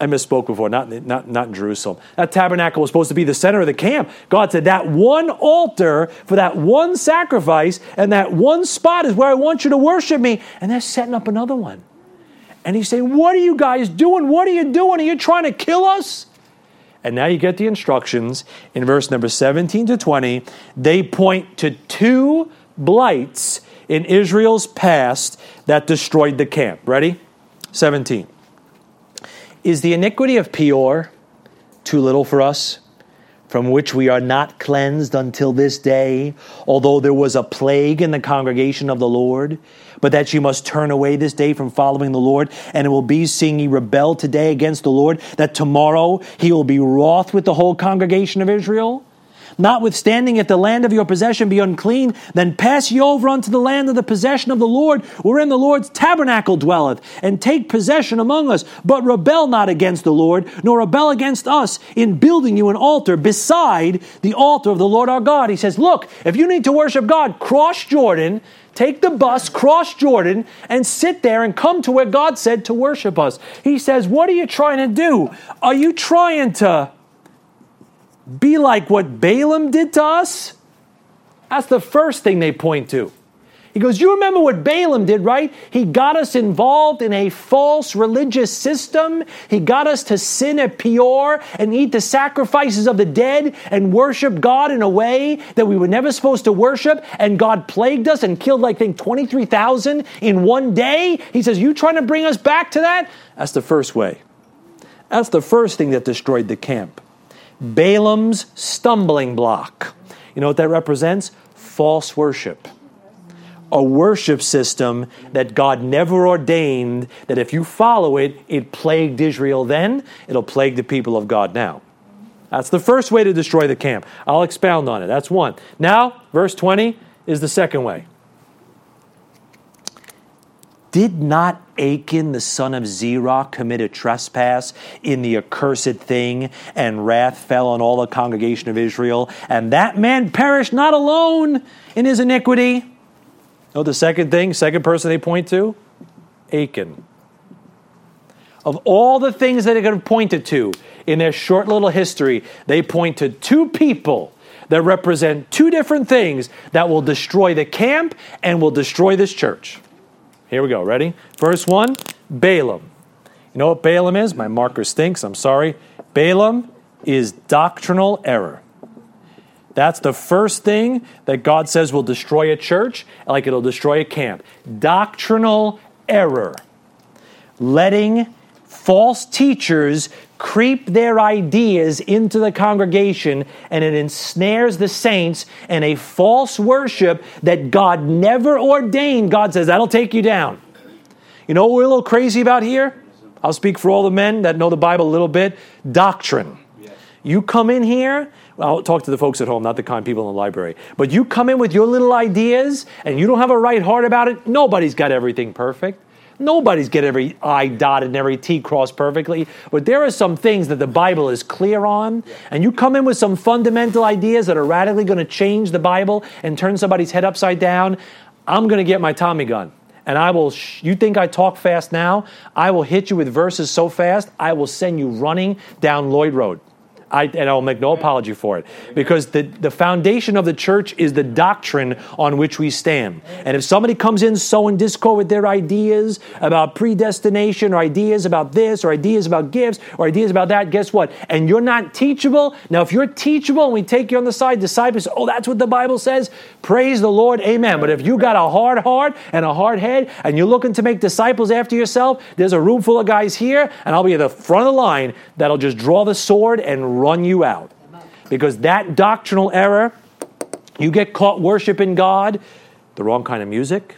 I misspoke before, not, not, not in Jerusalem. That tabernacle was supposed to be the center of the camp. God said, That one altar for that one sacrifice and that one spot is where I want you to worship me. And they're setting up another one. And he's saying, What are you guys doing? What are you doing? Are you trying to kill us? And now you get the instructions in verse number 17 to 20. They point to two blights in Israel's past that destroyed the camp. Ready? 17. Is the iniquity of Peor too little for us? from which we are not cleansed until this day, although there was a plague in the congregation of the Lord, but that you must turn away this day from following the Lord, and it will be seeing ye rebel today against the Lord, that tomorrow he will be wroth with the whole congregation of Israel? Notwithstanding, if the land of your possession be unclean, then pass ye over unto the land of the possession of the Lord, wherein the Lord's tabernacle dwelleth, and take possession among us. But rebel not against the Lord, nor rebel against us in building you an altar beside the altar of the Lord our God. He says, Look, if you need to worship God, cross Jordan, take the bus, cross Jordan, and sit there and come to where God said to worship us. He says, What are you trying to do? Are you trying to be like what Balaam did to us? That's the first thing they point to. He goes, You remember what Balaam did, right? He got us involved in a false religious system. He got us to sin at Peor and eat the sacrifices of the dead and worship God in a way that we were never supposed to worship. And God plagued us and killed, like, I think, 23,000 in one day. He says, You trying to bring us back to that? That's the first way. That's the first thing that destroyed the camp. Balaam's stumbling block. You know what that represents? False worship. A worship system that God never ordained, that if you follow it, it plagued Israel then, it'll plague the people of God now. That's the first way to destroy the camp. I'll expound on it. That's one. Now, verse 20 is the second way. Did not Achan, the son of Zerah, commit a trespass in the accursed thing, and wrath fell on all the congregation of Israel? And that man perished not alone in his iniquity. Oh, the second thing, second person they point to? Achan. Of all the things that they could have pointed to in their short little history, they point to two people that represent two different things that will destroy the camp and will destroy this church. Here we go. Ready? Verse 1 Balaam. You know what Balaam is? My marker stinks. I'm sorry. Balaam is doctrinal error. That's the first thing that God says will destroy a church, like it'll destroy a camp. Doctrinal error. Letting false teachers creep their ideas into the congregation and it ensnares the saints in a false worship that God never ordained. God says, that'll take you down. You know what we're a little crazy about here? I'll speak for all the men that know the Bible a little bit. Doctrine. You come in here, I'll talk to the folks at home, not the kind people in the library, but you come in with your little ideas and you don't have a right heart about it, nobody's got everything perfect. Nobody's get every I dotted and every T crossed perfectly, but there are some things that the Bible is clear on, and you come in with some fundamental ideas that are radically going to change the Bible and turn somebody's head upside down. I'm going to get my Tommy gun and I will, sh- you think I talk fast now? I will hit you with verses so fast, I will send you running down Lloyd Road. I, and I'll make no apology for it. Because the, the foundation of the church is the doctrine on which we stand. And if somebody comes in sowing discord with their ideas about predestination, or ideas about this, or ideas about gifts, or ideas about that, guess what? And you're not teachable. Now, if you're teachable and we take you on the side, disciples, oh, that's what the Bible says, praise the Lord, amen. But if you got a hard heart and a hard head, and you're looking to make disciples after yourself, there's a room full of guys here, and I'll be at the front of the line that'll just draw the sword and run you out. Because that doctrinal error, you get caught worshiping God, the wrong kind of music,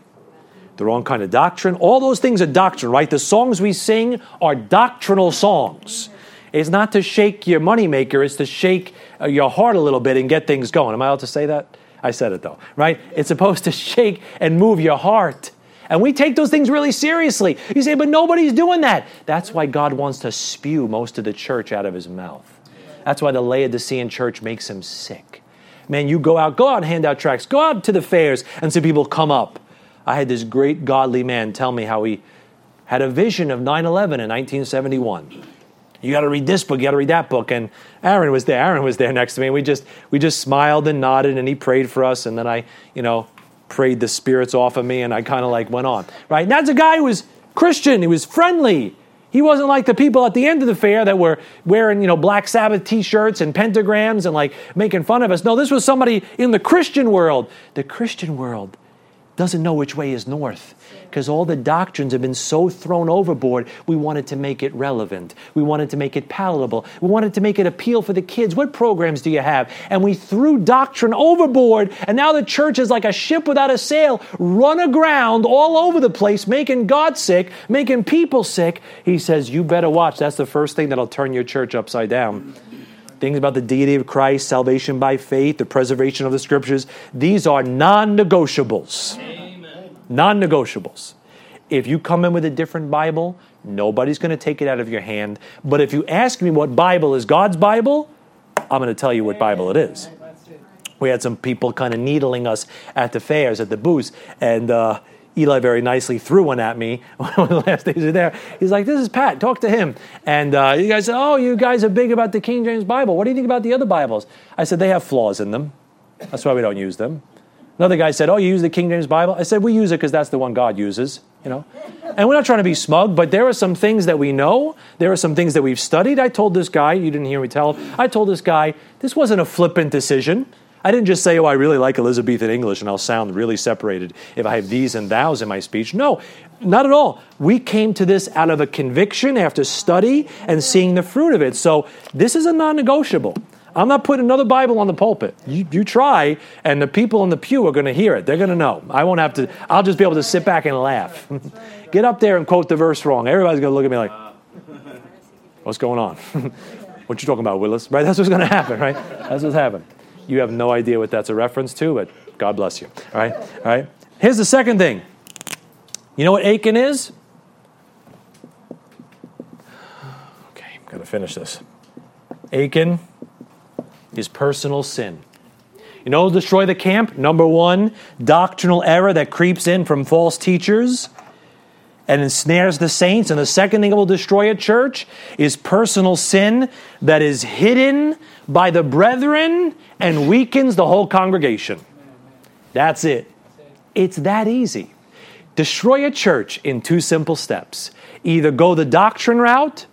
the wrong kind of doctrine. All those things are doctrine, right? The songs we sing are doctrinal songs. It's not to shake your moneymaker, it's to shake uh, your heart a little bit and get things going. Am I allowed to say that? I said it though, right? It's supposed to shake and move your heart. And we take those things really seriously. You say, but nobody's doing that. That's why God wants to spew most of the church out of his mouth. That's why the Laodicean church makes him sick. Man, you go out, go out and hand out tracts, go out to the fairs and see people come up. I had this great godly man tell me how he had a vision of 9 11 in 1971. You got to read this book, you got to read that book. And Aaron was there. Aaron was there next to me. And we just, we just smiled and nodded and he prayed for us. And then I, you know, prayed the spirits off of me and I kind of like went on. Right? And that's a guy who was Christian, he was friendly. He wasn't like the people at the end of the fair that were wearing, you know, Black Sabbath t-shirts and pentagrams and like making fun of us. No, this was somebody in the Christian world. The Christian world doesn't know which way is north because all the doctrines have been so thrown overboard. We wanted to make it relevant. We wanted to make it palatable. We wanted to make it appeal for the kids. What programs do you have? And we threw doctrine overboard, and now the church is like a ship without a sail, run aground all over the place, making God sick, making people sick. He says, You better watch. That's the first thing that'll turn your church upside down things about the deity of Christ, salvation by faith, the preservation of the scriptures. These are non negotiables. Non negotiables. If you come in with a different Bible, nobody's going to take it out of your hand. But if you ask me what Bible is God's Bible, I'm going to tell you what Bible it is. We had some people kind of needling us at the fairs, at the booths, and uh, Eli very nicely threw one at me one the last days we there. He's like, "This is Pat. Talk to him." And uh, you guys said, "Oh, you guys are big about the King James Bible. What do you think about the other Bibles?" I said, "They have flaws in them. That's why we don't use them." Another guy said, "Oh, you use the King James Bible?" I said, "We use it because that's the one God uses." You know, and we're not trying to be smug, but there are some things that we know. There are some things that we've studied. I told this guy, you didn't hear me tell. I told this guy, this wasn't a flippant decision. I didn't just say, oh, I really like Elizabethan English and I'll sound really separated if I have these and thous in my speech. No, not at all. We came to this out of a conviction after study and seeing the fruit of it. So this is a non negotiable. I'm not putting another Bible on the pulpit. You, you try, and the people in the pew are going to hear it. They're going to know. I won't have to, I'll just be able to sit back and laugh. Get up there and quote the verse wrong. Everybody's going to look at me like, what's going on? what you talking about, Willis? Right? That's what's going to happen, right? That's what's happening. You have no idea what that's a reference to, but God bless you. All right? All right? Here's the second thing. You know what Achan is? Okay, I'm going to finish this. Achan is personal sin. You know, destroy the camp? Number one, doctrinal error that creeps in from false teachers and ensnares the saints. And the second thing that will destroy a church is personal sin that is hidden by the brethren and weakens the whole congregation. That's it. It's that easy. Destroy a church in two simple steps. Either go the doctrine route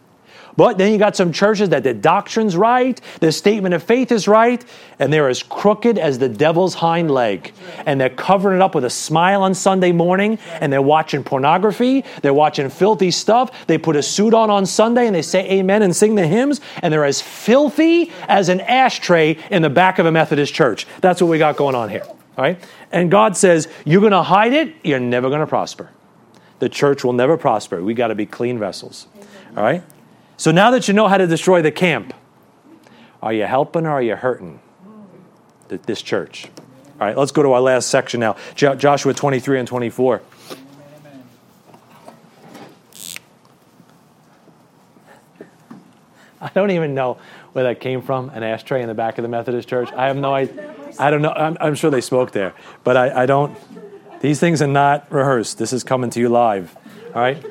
but then you got some churches that the doctrine's right, the statement of faith is right, and they're as crooked as the devil's hind leg. And they're covering it up with a smile on Sunday morning, and they're watching pornography, they're watching filthy stuff. They put a suit on on Sunday and they say amen and sing the hymns, and they're as filthy as an ashtray in the back of a Methodist church. That's what we got going on here. All right? And God says, You're going to hide it, you're never going to prosper. The church will never prosper. We got to be clean vessels. All right? So now that you know how to destroy the camp, are you helping or are you hurting this church? All right, let's go to our last section now Joshua 23 and 24. I don't even know where that came from, an ashtray in the back of the Methodist church. I have no idea. I don't know. I'm, I'm sure they spoke there, but I, I don't. These things are not rehearsed. This is coming to you live. All right?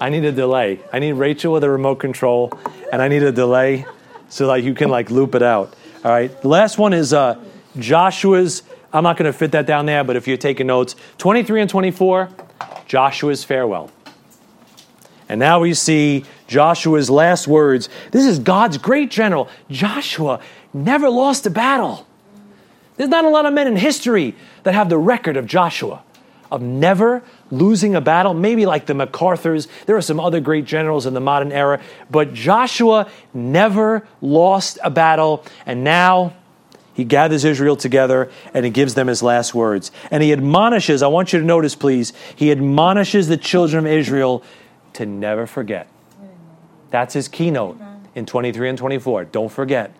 I need a delay. I need Rachel with a remote control, and I need a delay so that you can like loop it out. All right. The last one is uh, Joshua's. I'm not going to fit that down there, but if you're taking notes, 23 and 24, Joshua's farewell. And now we see Joshua's last words. This is God's great general. Joshua never lost a battle. There's not a lot of men in history that have the record of Joshua, of never losing a battle. Maybe like the MacArthurs. There are some other great generals in the modern era. But Joshua never lost a battle. And now he gathers Israel together and he gives them his last words. And he admonishes, I want you to notice, please, he admonishes the children of Israel to never forget. That's his keynote in 23 and 24. Don't forget.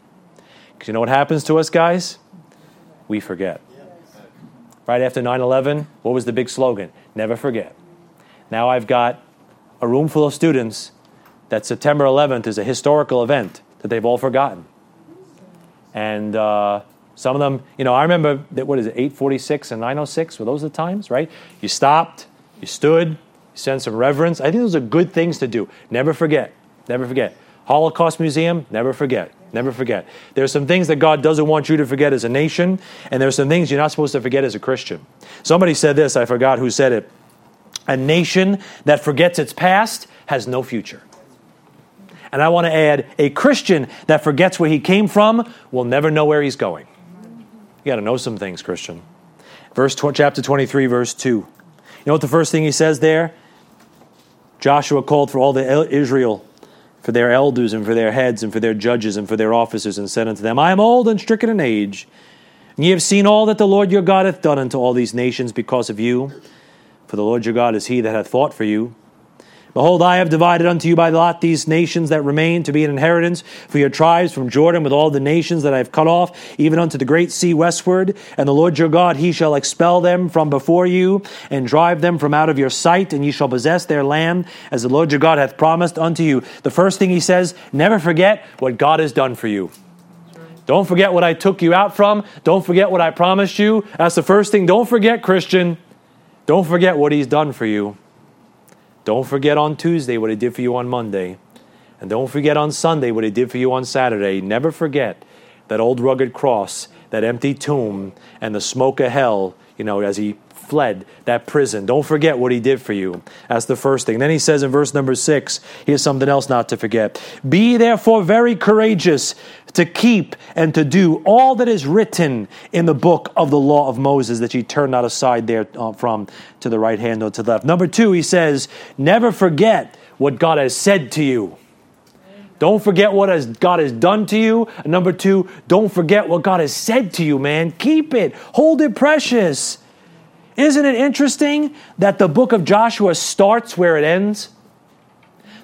Because you know what happens to us, guys? We forget. Right after 9 11, what was the big slogan? Never forget. Now I've got a room full of students that September 11th is a historical event that they've all forgotten. And uh, some of them, you know, I remember that, what is it, 846 and 906? Were those the times, right? You stopped, you stood, you sent some reverence. I think those are good things to do. Never forget. Never forget. Holocaust Museum, never forget. Never forget. There's some things that God doesn't want you to forget as a nation, and there's some things you're not supposed to forget as a Christian. Somebody said this, I forgot who said it. A nation that forgets its past has no future. And I want to add a Christian that forgets where he came from will never know where he's going. You got to know some things, Christian. Verse chapter 23 verse 2. You know what the first thing he says there? Joshua called for all the Israel, for their elders and for their heads and for their judges and for their officers, and said unto them, I am old and stricken in age, and ye have seen all that the Lord your God hath done unto all these nations because of you. For the Lord your God is he that hath fought for you. Behold, I have divided unto you by lot these nations that remain to be an inheritance for your tribes from Jordan with all the nations that I have cut off, even unto the great sea westward. And the Lord your God, he shall expel them from before you, and drive them from out of your sight, and ye shall possess their land, as the Lord your God hath promised unto you. The first thing he says, never forget what God has done for you. Don't forget what I took you out from. Don't forget what I promised you. That's the first thing. Don't forget, Christian. Don't forget what he's done for you. Don't forget on Tuesday what He did for you on Monday. And don't forget on Sunday what He did for you on Saturday. Never forget that old rugged cross, that empty tomb, and the smoke of hell, you know, as He fled that prison. Don't forget what he did for you. That's the first thing. Then he says in verse number six, here's something else not to forget. Be therefore very courageous to keep and to do all that is written in the book of the law of Moses that you turn not aside there uh, from to the right hand or to the left. Number two, he says, never forget what God has said to you. Don't forget what has, God has done to you. number two, don't forget what God has said to you, man. Keep it, hold it precious. Isn't it interesting that the book of Joshua starts where it ends?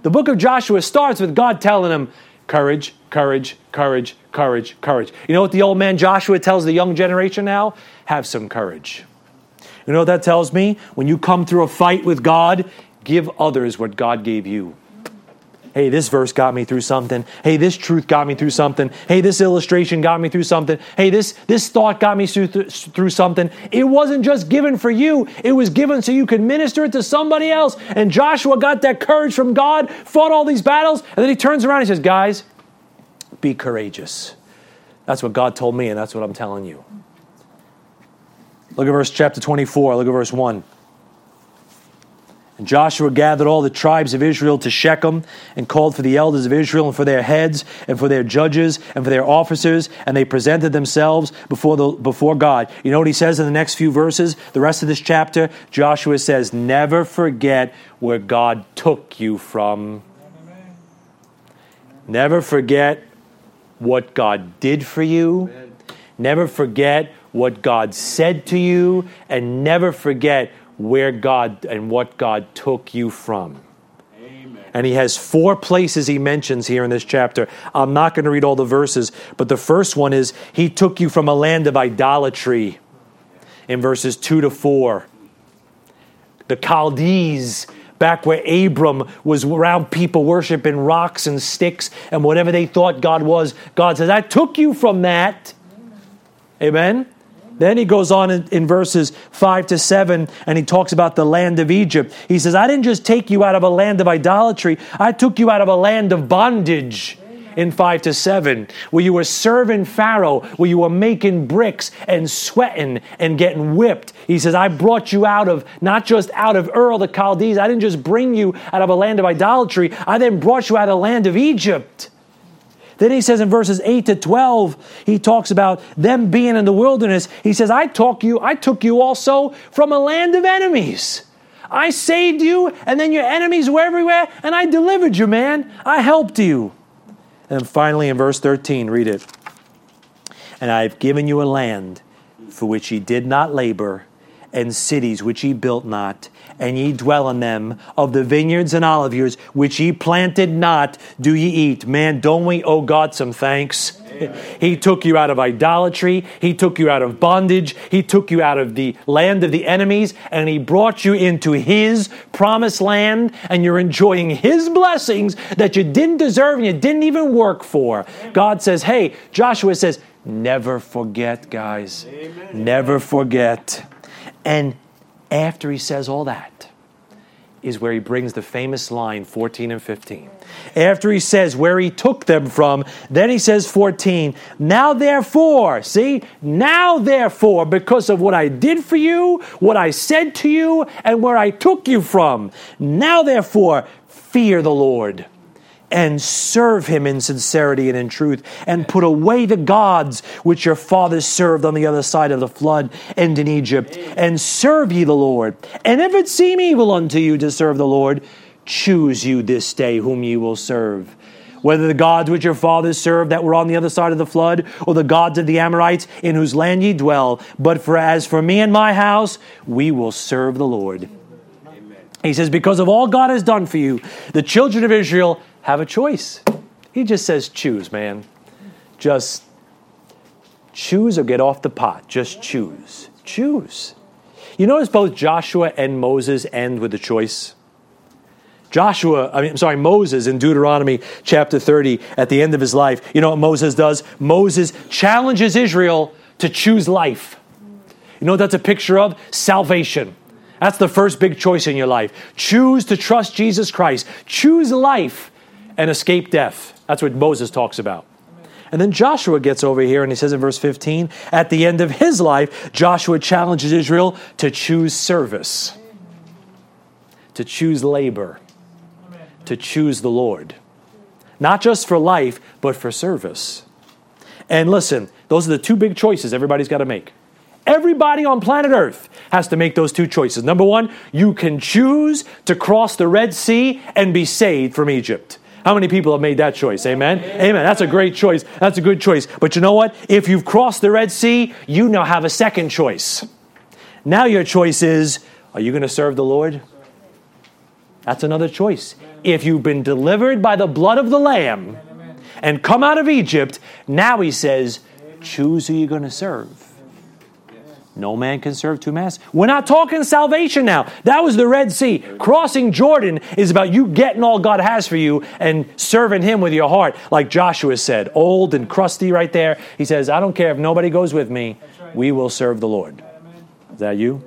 The book of Joshua starts with God telling him, courage, courage, courage, courage, courage. You know what the old man Joshua tells the young generation now? Have some courage. You know what that tells me? When you come through a fight with God, give others what God gave you. Hey, this verse got me through something. Hey, this truth got me through something. Hey, this illustration got me through something. Hey, this, this thought got me through, through something. It wasn't just given for you, it was given so you could minister it to somebody else. And Joshua got that courage from God, fought all these battles, and then he turns around and says, Guys, be courageous. That's what God told me, and that's what I'm telling you. Look at verse chapter 24. Look at verse 1. And Joshua gathered all the tribes of Israel to Shechem and called for the elders of Israel and for their heads and for their judges and for their officers, and they presented themselves before, the, before God. You know what he says in the next few verses? The rest of this chapter, Joshua says, Never forget where God took you from. Never forget what God did for you. Never forget what God said to you. And never forget where God and what God took you from. Amen. And he has four places he mentions here in this chapter. I'm not going to read all the verses, but the first one is He took you from a land of idolatry in verses 2 to 4. The Chaldees, back where Abram was around people worshiping rocks and sticks and whatever they thought God was, God says, I took you from that. Amen. Then he goes on in, in, verses 5 to 7 and he talks about the land of Egypt. He says, I didn't just take you out of a land of idolatry, I took you out of a land of bondage. In 5 to 7, where you were serving Pharaoh, where you were making bricks and sweating and getting whipped. He says, I brought you out of, not just out of Ur the Chaldees, I didn't just bring you out of a land of idolatry, I then brought you out of the land of Egypt. Then he says in verses 8 to 12, he talks about them being in the wilderness. He says, I took you, I took you also from a land of enemies. I saved you, and then your enemies were everywhere, and I delivered you, man. I helped you. And finally, in verse 13, read it. And I have given you a land for which ye did not labor, and cities which ye built not, and ye dwell in them. Of the vineyards and olive which ye planted not, do ye eat. Man, don't we owe God some thanks? He took you out of idolatry. He took you out of bondage. He took you out of the land of the enemies and He brought you into His promised land and you're enjoying His blessings that you didn't deserve and you didn't even work for. God says, hey, Joshua says, never forget, guys. Amen. Never forget. And after he says all that, is where he brings the famous line 14 and 15. After he says where he took them from, then he says 14, now therefore, see, now therefore, because of what I did for you, what I said to you, and where I took you from, now therefore, fear the Lord and serve him in sincerity and in truth, and put away the gods which your fathers served on the other side of the flood and in Egypt, and serve ye the Lord. And if it seem evil unto you to serve the Lord, choose you this day whom ye will serve. Whether the gods which your fathers served that were on the other side of the flood, or the gods of the Amorites in whose land ye dwell. But for as for me and my house, we will serve the Lord. He says, Because of all God has done for you, the children of Israel have a choice. He just says, choose, man. Just choose or get off the pot. Just choose. Choose. You notice both Joshua and Moses end with a choice. Joshua, I mean, I'm sorry, Moses in Deuteronomy chapter 30, at the end of his life, you know what Moses does? Moses challenges Israel to choose life. You know what that's a picture of? Salvation. That's the first big choice in your life. Choose to trust Jesus Christ. Choose life and escape death. That's what Moses talks about. And then Joshua gets over here and he says in verse 15, at the end of his life, Joshua challenges Israel to choose service, to choose labor, to choose the Lord. Not just for life, but for service. And listen, those are the two big choices everybody's got to make. Everybody on planet Earth has to make those two choices. Number one, you can choose to cross the Red Sea and be saved from Egypt. How many people have made that choice? Amen? Amen. That's a great choice. That's a good choice. But you know what? If you've crossed the Red Sea, you now have a second choice. Now your choice is are you going to serve the Lord? That's another choice. If you've been delivered by the blood of the Lamb and come out of Egypt, now he says, choose who you're going to serve. No man can serve two masters. We're not talking salvation now. That was the Red Sea. Crossing Jordan is about you getting all God has for you and serving Him with your heart, like Joshua said, old and crusty right there. He says, I don't care if nobody goes with me, we will serve the Lord. Is that you?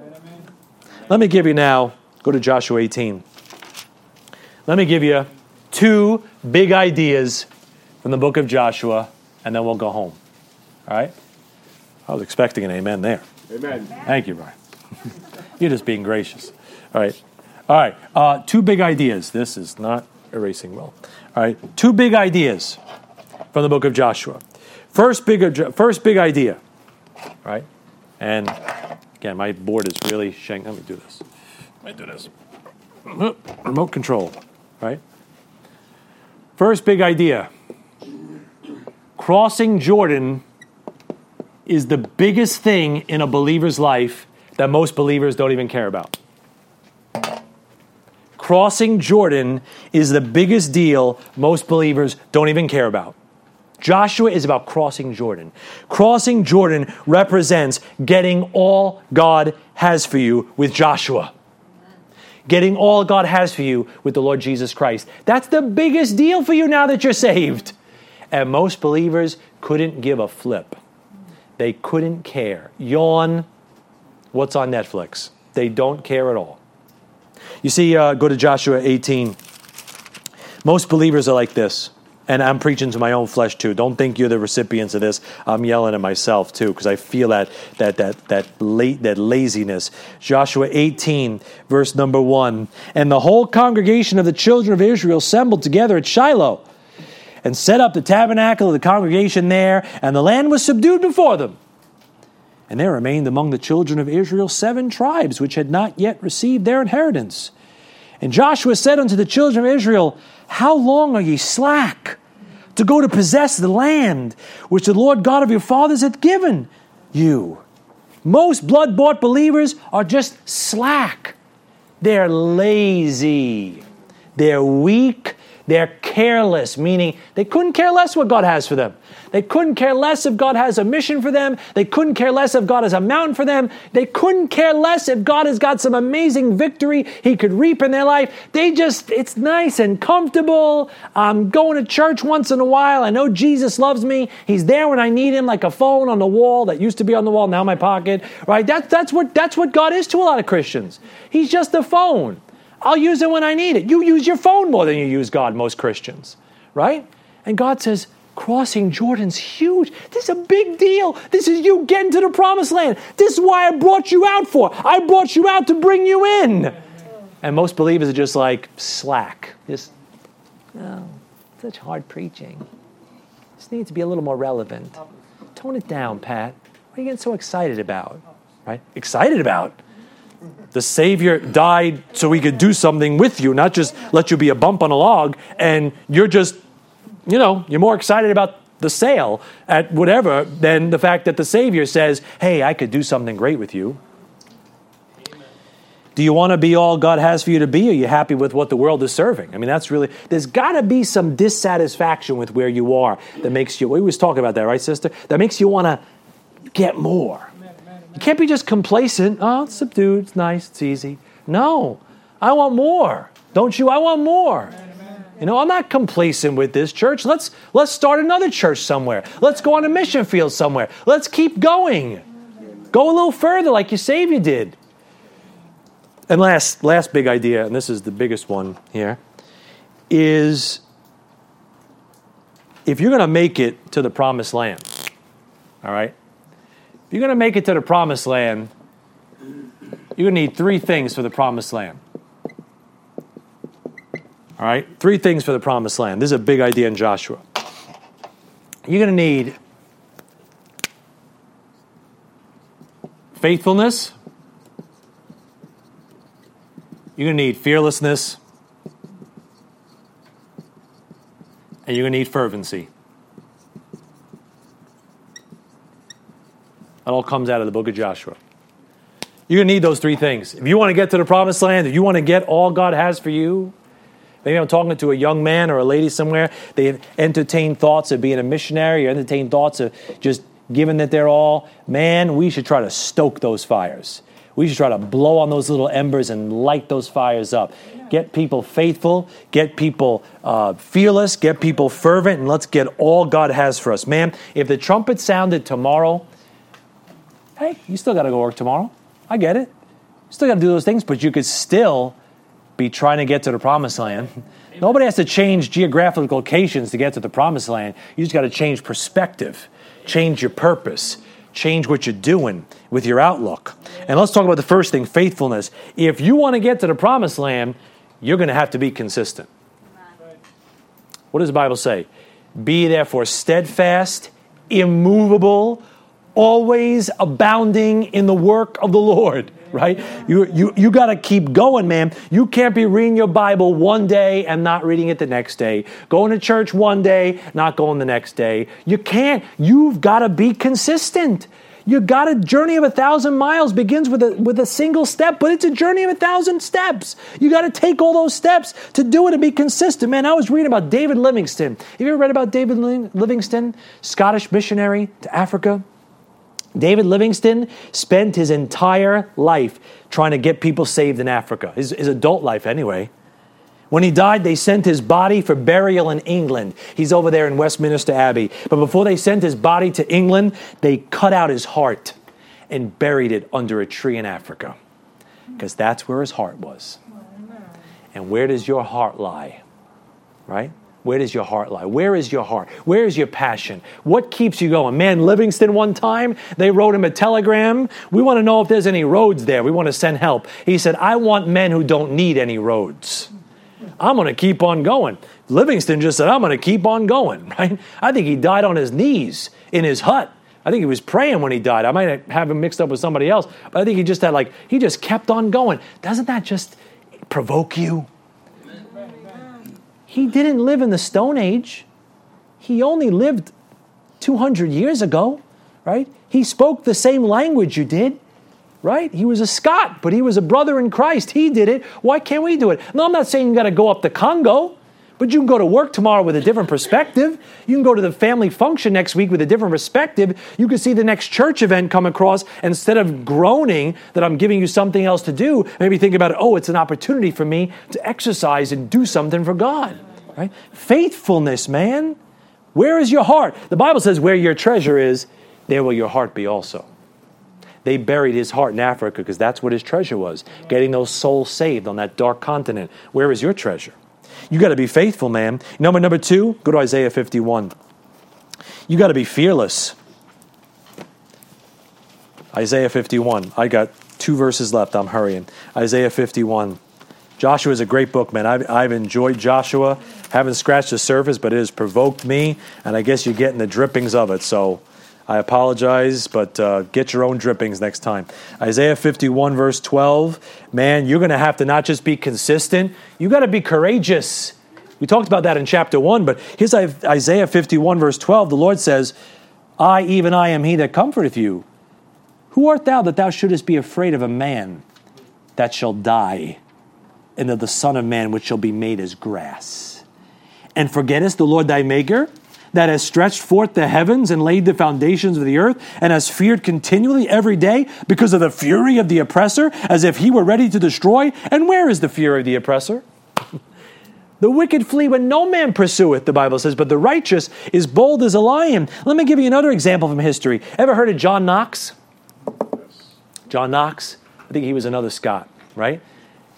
Let me give you now, go to Joshua 18. Let me give you two big ideas from the book of Joshua, and then we'll go home. All right? I was expecting an amen there. Amen. Thank you, Brian. You're just being gracious. All right. All right. Uh, two big ideas. This is not erasing well. All right. Two big ideas from the book of Joshua. First big, first big idea. Right. And again, my board is really shaking. Let me do this. Let me do this. Remote control. Right. First big idea. Crossing Jordan is the biggest thing in a believer's life that most believers don't even care about. crossing Jordan is the biggest deal most believers don't even care about. Joshua is about crossing Jordan. Crossing Jordan represents getting all God has for you with Joshua. Getting all God has for you with the Lord Jesus Christ. That's the biggest deal for you now that you're saved. And most believers couldn't give a flip. They couldn't care. Yawn, what's on Netflix? They don't care at all. You see, uh, go to Joshua 18. Most believers are like this and I'm preaching to my own flesh too. Don't think you're the recipients of this. I'm yelling at myself too because I feel that that that that late that laziness. Joshua 18 verse number 1. And the whole congregation of the children of Israel assembled together at Shiloh and set up the tabernacle of the congregation there, and the land was subdued before them. And there remained among the children of Israel seven tribes which had not yet received their inheritance. And Joshua said unto the children of Israel, how long are ye slack to go to possess the land which the Lord God of your fathers hath given you? Most blood bought believers are just slack. They're lazy. They're weak. They're careless, meaning they couldn't care less what God has for them. They couldn't care less if God has a mission for them. They couldn't care less if God has a mountain for them. They couldn't care less if God has got some amazing victory He could reap in their life. They just, it's nice and comfortable. I'm going to church once in a while. I know Jesus loves me. He's there when I need Him, like a phone on the wall that used to be on the wall, now my pocket. Right? That, that's, what, that's what God is to a lot of Christians. He's just a phone. I'll use it when I need it. You use your phone more than you use God, most Christians. Right? And God says, Crossing Jordan's huge. This is a big deal. This is you getting to the promised land. This is why I brought you out for. I brought you out to bring you in. And most believers are just like slack. Just, oh, such hard preaching. This needs to be a little more relevant. Tone it down, Pat. What are you getting so excited about? Right? Excited about? The Savior died so he could do something with you, not just let you be a bump on a log, and you're just you know, you're more excited about the sale at whatever than the fact that the Savior says, hey, I could do something great with you. Do you want to be all God has for you to be? Are you happy with what the world is serving? I mean, that's really, there's got to be some dissatisfaction with where you are that makes you, we always talk about that, right, sister? That makes you want to get more. You can't be just complacent. Oh, it's subdued, it's nice, it's easy. No, I want more. Don't you? I want more. You know, I'm not complacent with this church. Let's let's start another church somewhere. Let's go on a mission field somewhere. Let's keep going. Go a little further like your Savior did. And last last big idea, and this is the biggest one here, is if you're going to make it to the promised land, all right? If you're going to make it to the promised land, you're going to need three things for the promised land. All right, three things for the promised land. This is a big idea in Joshua. You're going to need faithfulness, you're going to need fearlessness, and you're going to need fervency. That all comes out of the book of Joshua. You're going to need those three things. If you want to get to the promised land, if you want to get all God has for you, Maybe I'm talking to a young man or a lady somewhere. They entertain thoughts of being a missionary or entertain thoughts of just given that they're all, man, we should try to stoke those fires. We should try to blow on those little embers and light those fires up. Get people faithful, get people uh, fearless, get people fervent, and let's get all God has for us. Man, if the trumpet sounded tomorrow, hey, you still got to go work tomorrow. I get it. You still got to do those things, but you could still be trying to get to the promised land. Nobody has to change geographic locations to get to the promised land. You just got to change perspective, change your purpose, change what you're doing with your outlook. And let's talk about the first thing faithfulness. If you want to get to the promised land, you're going to have to be consistent. What does the Bible say? Be therefore steadfast, immovable, always abounding in the work of the Lord right? You, you, you got to keep going, man. You can't be reading your Bible one day and not reading it the next day. Going to church one day, not going the next day. You can't. You've got to be consistent. You got a journey of a thousand miles begins with a with a single step, but it's a journey of a thousand steps. You got to take all those steps to do it and be consistent. Man, I was reading about David Livingstone. Have you ever read about David Livingstone, Scottish missionary to Africa? David Livingstone spent his entire life trying to get people saved in Africa, his, his adult life anyway. When he died, they sent his body for burial in England. He's over there in Westminster Abbey. But before they sent his body to England, they cut out his heart and buried it under a tree in Africa. Because that's where his heart was. And where does your heart lie? Right? Where does your heart lie? Where is your heart? Where is your passion? What keeps you going? Man, Livingstone one time, they wrote him a telegram. We want to know if there's any roads there. We want to send help. He said, I want men who don't need any roads. I'm going to keep on going. Livingstone just said, I'm going to keep on going, right? I think he died on his knees in his hut. I think he was praying when he died. I might have him mixed up with somebody else, but I think he just had like, he just kept on going. Doesn't that just provoke you? He didn't live in the Stone Age. He only lived 200 years ago, right? He spoke the same language you did right? He was a Scot, but he was a brother in Christ. He did it. Why can't we do it? No, I'm not saying you got to go up the Congo, but you can go to work tomorrow with a different perspective. You can go to the family function next week with a different perspective. You can see the next church event come across. Instead of groaning that I'm giving you something else to do, maybe think about. Oh, it's an opportunity for me to exercise and do something for God, right? Faithfulness, man. Where is your heart? The Bible says, where your treasure is, there will your heart be also they buried his heart in Africa because that's what his treasure was getting those souls saved on that dark continent. Where is your treasure? You got to be faithful, man. Number number two, go to Isaiah 51. You got to be fearless. Isaiah 51. I got two verses left. I'm hurrying. Isaiah 51. Joshua is a great book, man. I've, I've enjoyed Joshua. Haven't scratched the surface, but it has provoked me, and I guess you're getting the drippings of it. So I apologize, but uh, get your own drippings next time. Isaiah 51, verse 12. Man, you're going to have to not just be consistent, you got to be courageous. We talked about that in chapter 1, but here's Isaiah 51, verse 12. The Lord says, I, even I, am he that comforteth you. Who art thou that thou shouldest be afraid of a man that shall die, and of the Son of Man which shall be made as grass? And forgettest the Lord thy Maker? that has stretched forth the heavens and laid the foundations of the earth, and has feared continually every day because of the fury of the oppressor, as if he were ready to destroy? And where is the fear of the oppressor? The wicked flee when no man pursueth, the Bible says, but the righteous is bold as a lion. Let me give you another example from history. Ever heard of John Knox? John Knox? I think he was another Scot, right?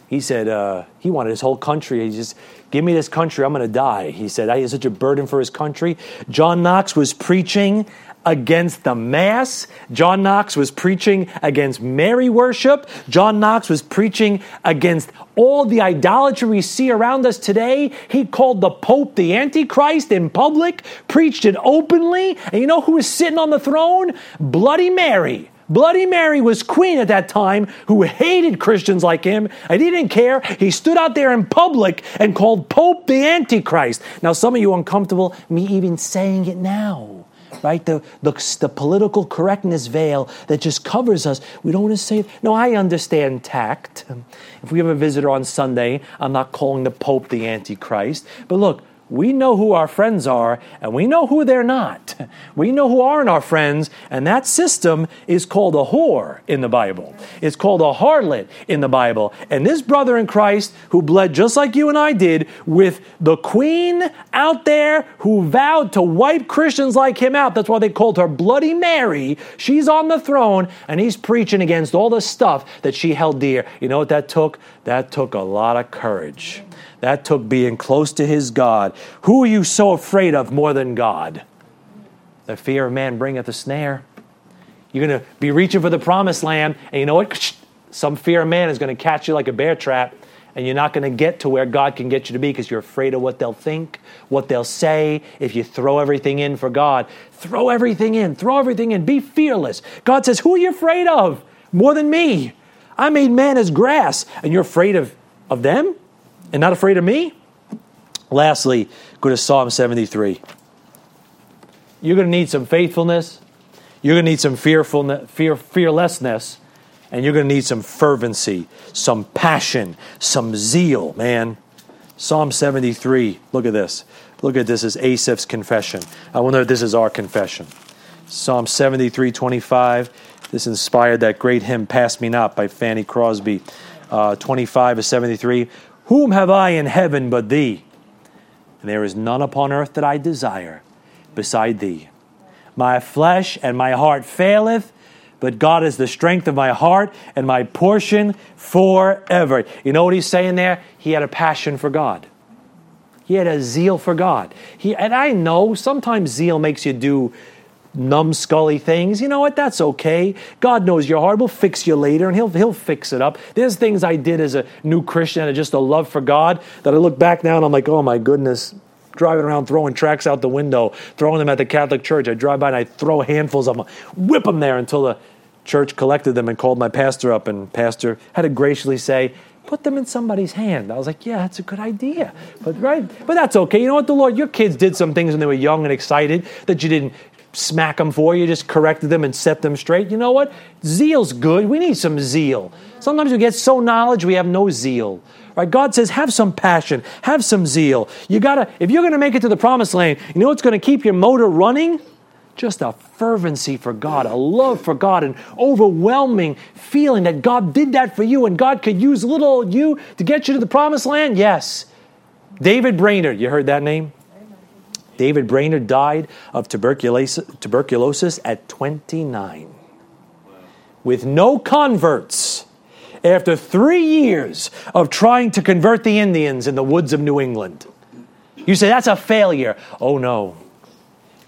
He said uh, he wanted his whole country. He just Give me this country, I'm going to die. He said, I had such a burden for his country. John Knox was preaching against the mass. John Knox was preaching against Mary worship. John Knox was preaching against all the idolatry we see around us today. He called the Pope the Antichrist in public, preached it openly. And you know who was sitting on the throne? Bloody Mary. Bloody Mary was queen at that time who hated Christians like him, and he didn't care. He stood out there in public and called Pope the Antichrist. Now, some of you uncomfortable me even saying it now, right? The, the, the political correctness veil that just covers us. We don't want to say it. No, I understand tact. If we have a visitor on Sunday, I'm not calling the Pope the Antichrist. But look, we know who our friends are and we know who they're not. We know who aren't our friends, and that system is called a whore in the Bible. It's called a harlot in the Bible. And this brother in Christ, who bled just like you and I did, with the queen out there who vowed to wipe Christians like him out, that's why they called her Bloody Mary. She's on the throne, and he's preaching against all the stuff that she held dear. You know what that took? That took a lot of courage. That took being close to his God. Who are you so afraid of more than God? The fear of man bringeth a snare. You're going to be reaching for the promised land, and you know what? Some fear of man is going to catch you like a bear trap, and you're not going to get to where God can get you to be because you're afraid of what they'll think, what they'll say. If you throw everything in for God, throw everything in, throw everything in, be fearless. God says, Who are you afraid of? More than me. I made man as grass, and you're afraid of, of them? And not afraid of me? Lastly, go to Psalm 73. You're going to need some faithfulness. You're going to need some fearfulness, fear, fearlessness, and you're going to need some fervency, some passion, some zeal, man. Psalm 73. Look at this. Look at this as Asaph's confession. I wonder if this is our confession. Psalm 73, 25. This inspired that great hymn, Pass Me Not, by Fanny Crosby. Uh, 25 of 73. Whom have I in heaven but thee? And there is none upon earth that I desire beside thee. My flesh and my heart faileth, but God is the strength of my heart and my portion forever. You know what he's saying there? He had a passion for God. He had a zeal for God. He, and I know sometimes zeal makes you do numbskully things. You know what? That's okay. God knows your heart. We'll fix you later, and He'll He'll fix it up. There's things I did as a new Christian and just a love for God that I look back now and I'm like, oh my goodness. Driving around throwing tracts out the window, throwing them at the Catholic Church. I drive by and I throw handfuls of them, whip them there until the church collected them and called my pastor up, and pastor had to graciously say, put them in somebody's hand. I was like, yeah, that's a good idea. But right, but that's okay. You know what, the Lord, your kids did some things when they were young and excited that you didn't smack them for. You just corrected them and set them straight. You know what? Zeal's good. We need some zeal. Sometimes we get so knowledge we have no zeal. Right? God says, have some passion, have some zeal. You gotta, if you're gonna make it to the promised land, you know what's gonna keep your motor running? Just a fervency for God, a love for God, an overwhelming feeling that God did that for you and God could use little old you to get you to the promised land? Yes. David Brainerd, you heard that name? David Brainerd died of tuberculosis, tuberculosis at 29 with no converts after three years of trying to convert the Indians in the woods of New England. You say that's a failure. Oh no.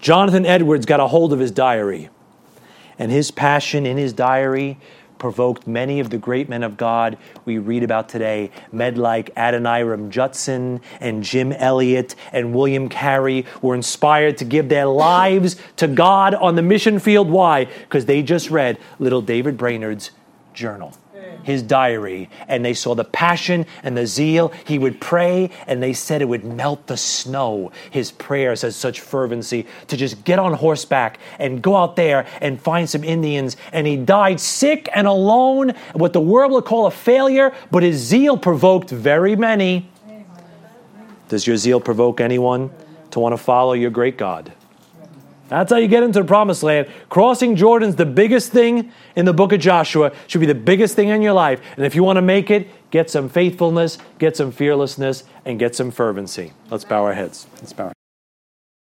Jonathan Edwards got a hold of his diary, and his passion in his diary provoked many of the great men of God we read about today, men like Adoniram Judson and Jim Elliot and William Carey were inspired to give their lives to God on the mission field. Why? Because they just read little David Brainerd's journal his diary and they saw the passion and the zeal. He would pray and they said it would melt the snow. His prayers had such fervency to just get on horseback and go out there and find some Indians. And he died sick and alone, what the world would call a failure, but his zeal provoked very many. Does your zeal provoke anyone to want to follow your great God? That's how you get into the promised land. Crossing Jordan's the biggest thing in the book of Joshua, should be the biggest thing in your life. And if you want to make it, get some faithfulness, get some fearlessness, and get some fervency. Let's bow our heads. Let's bow.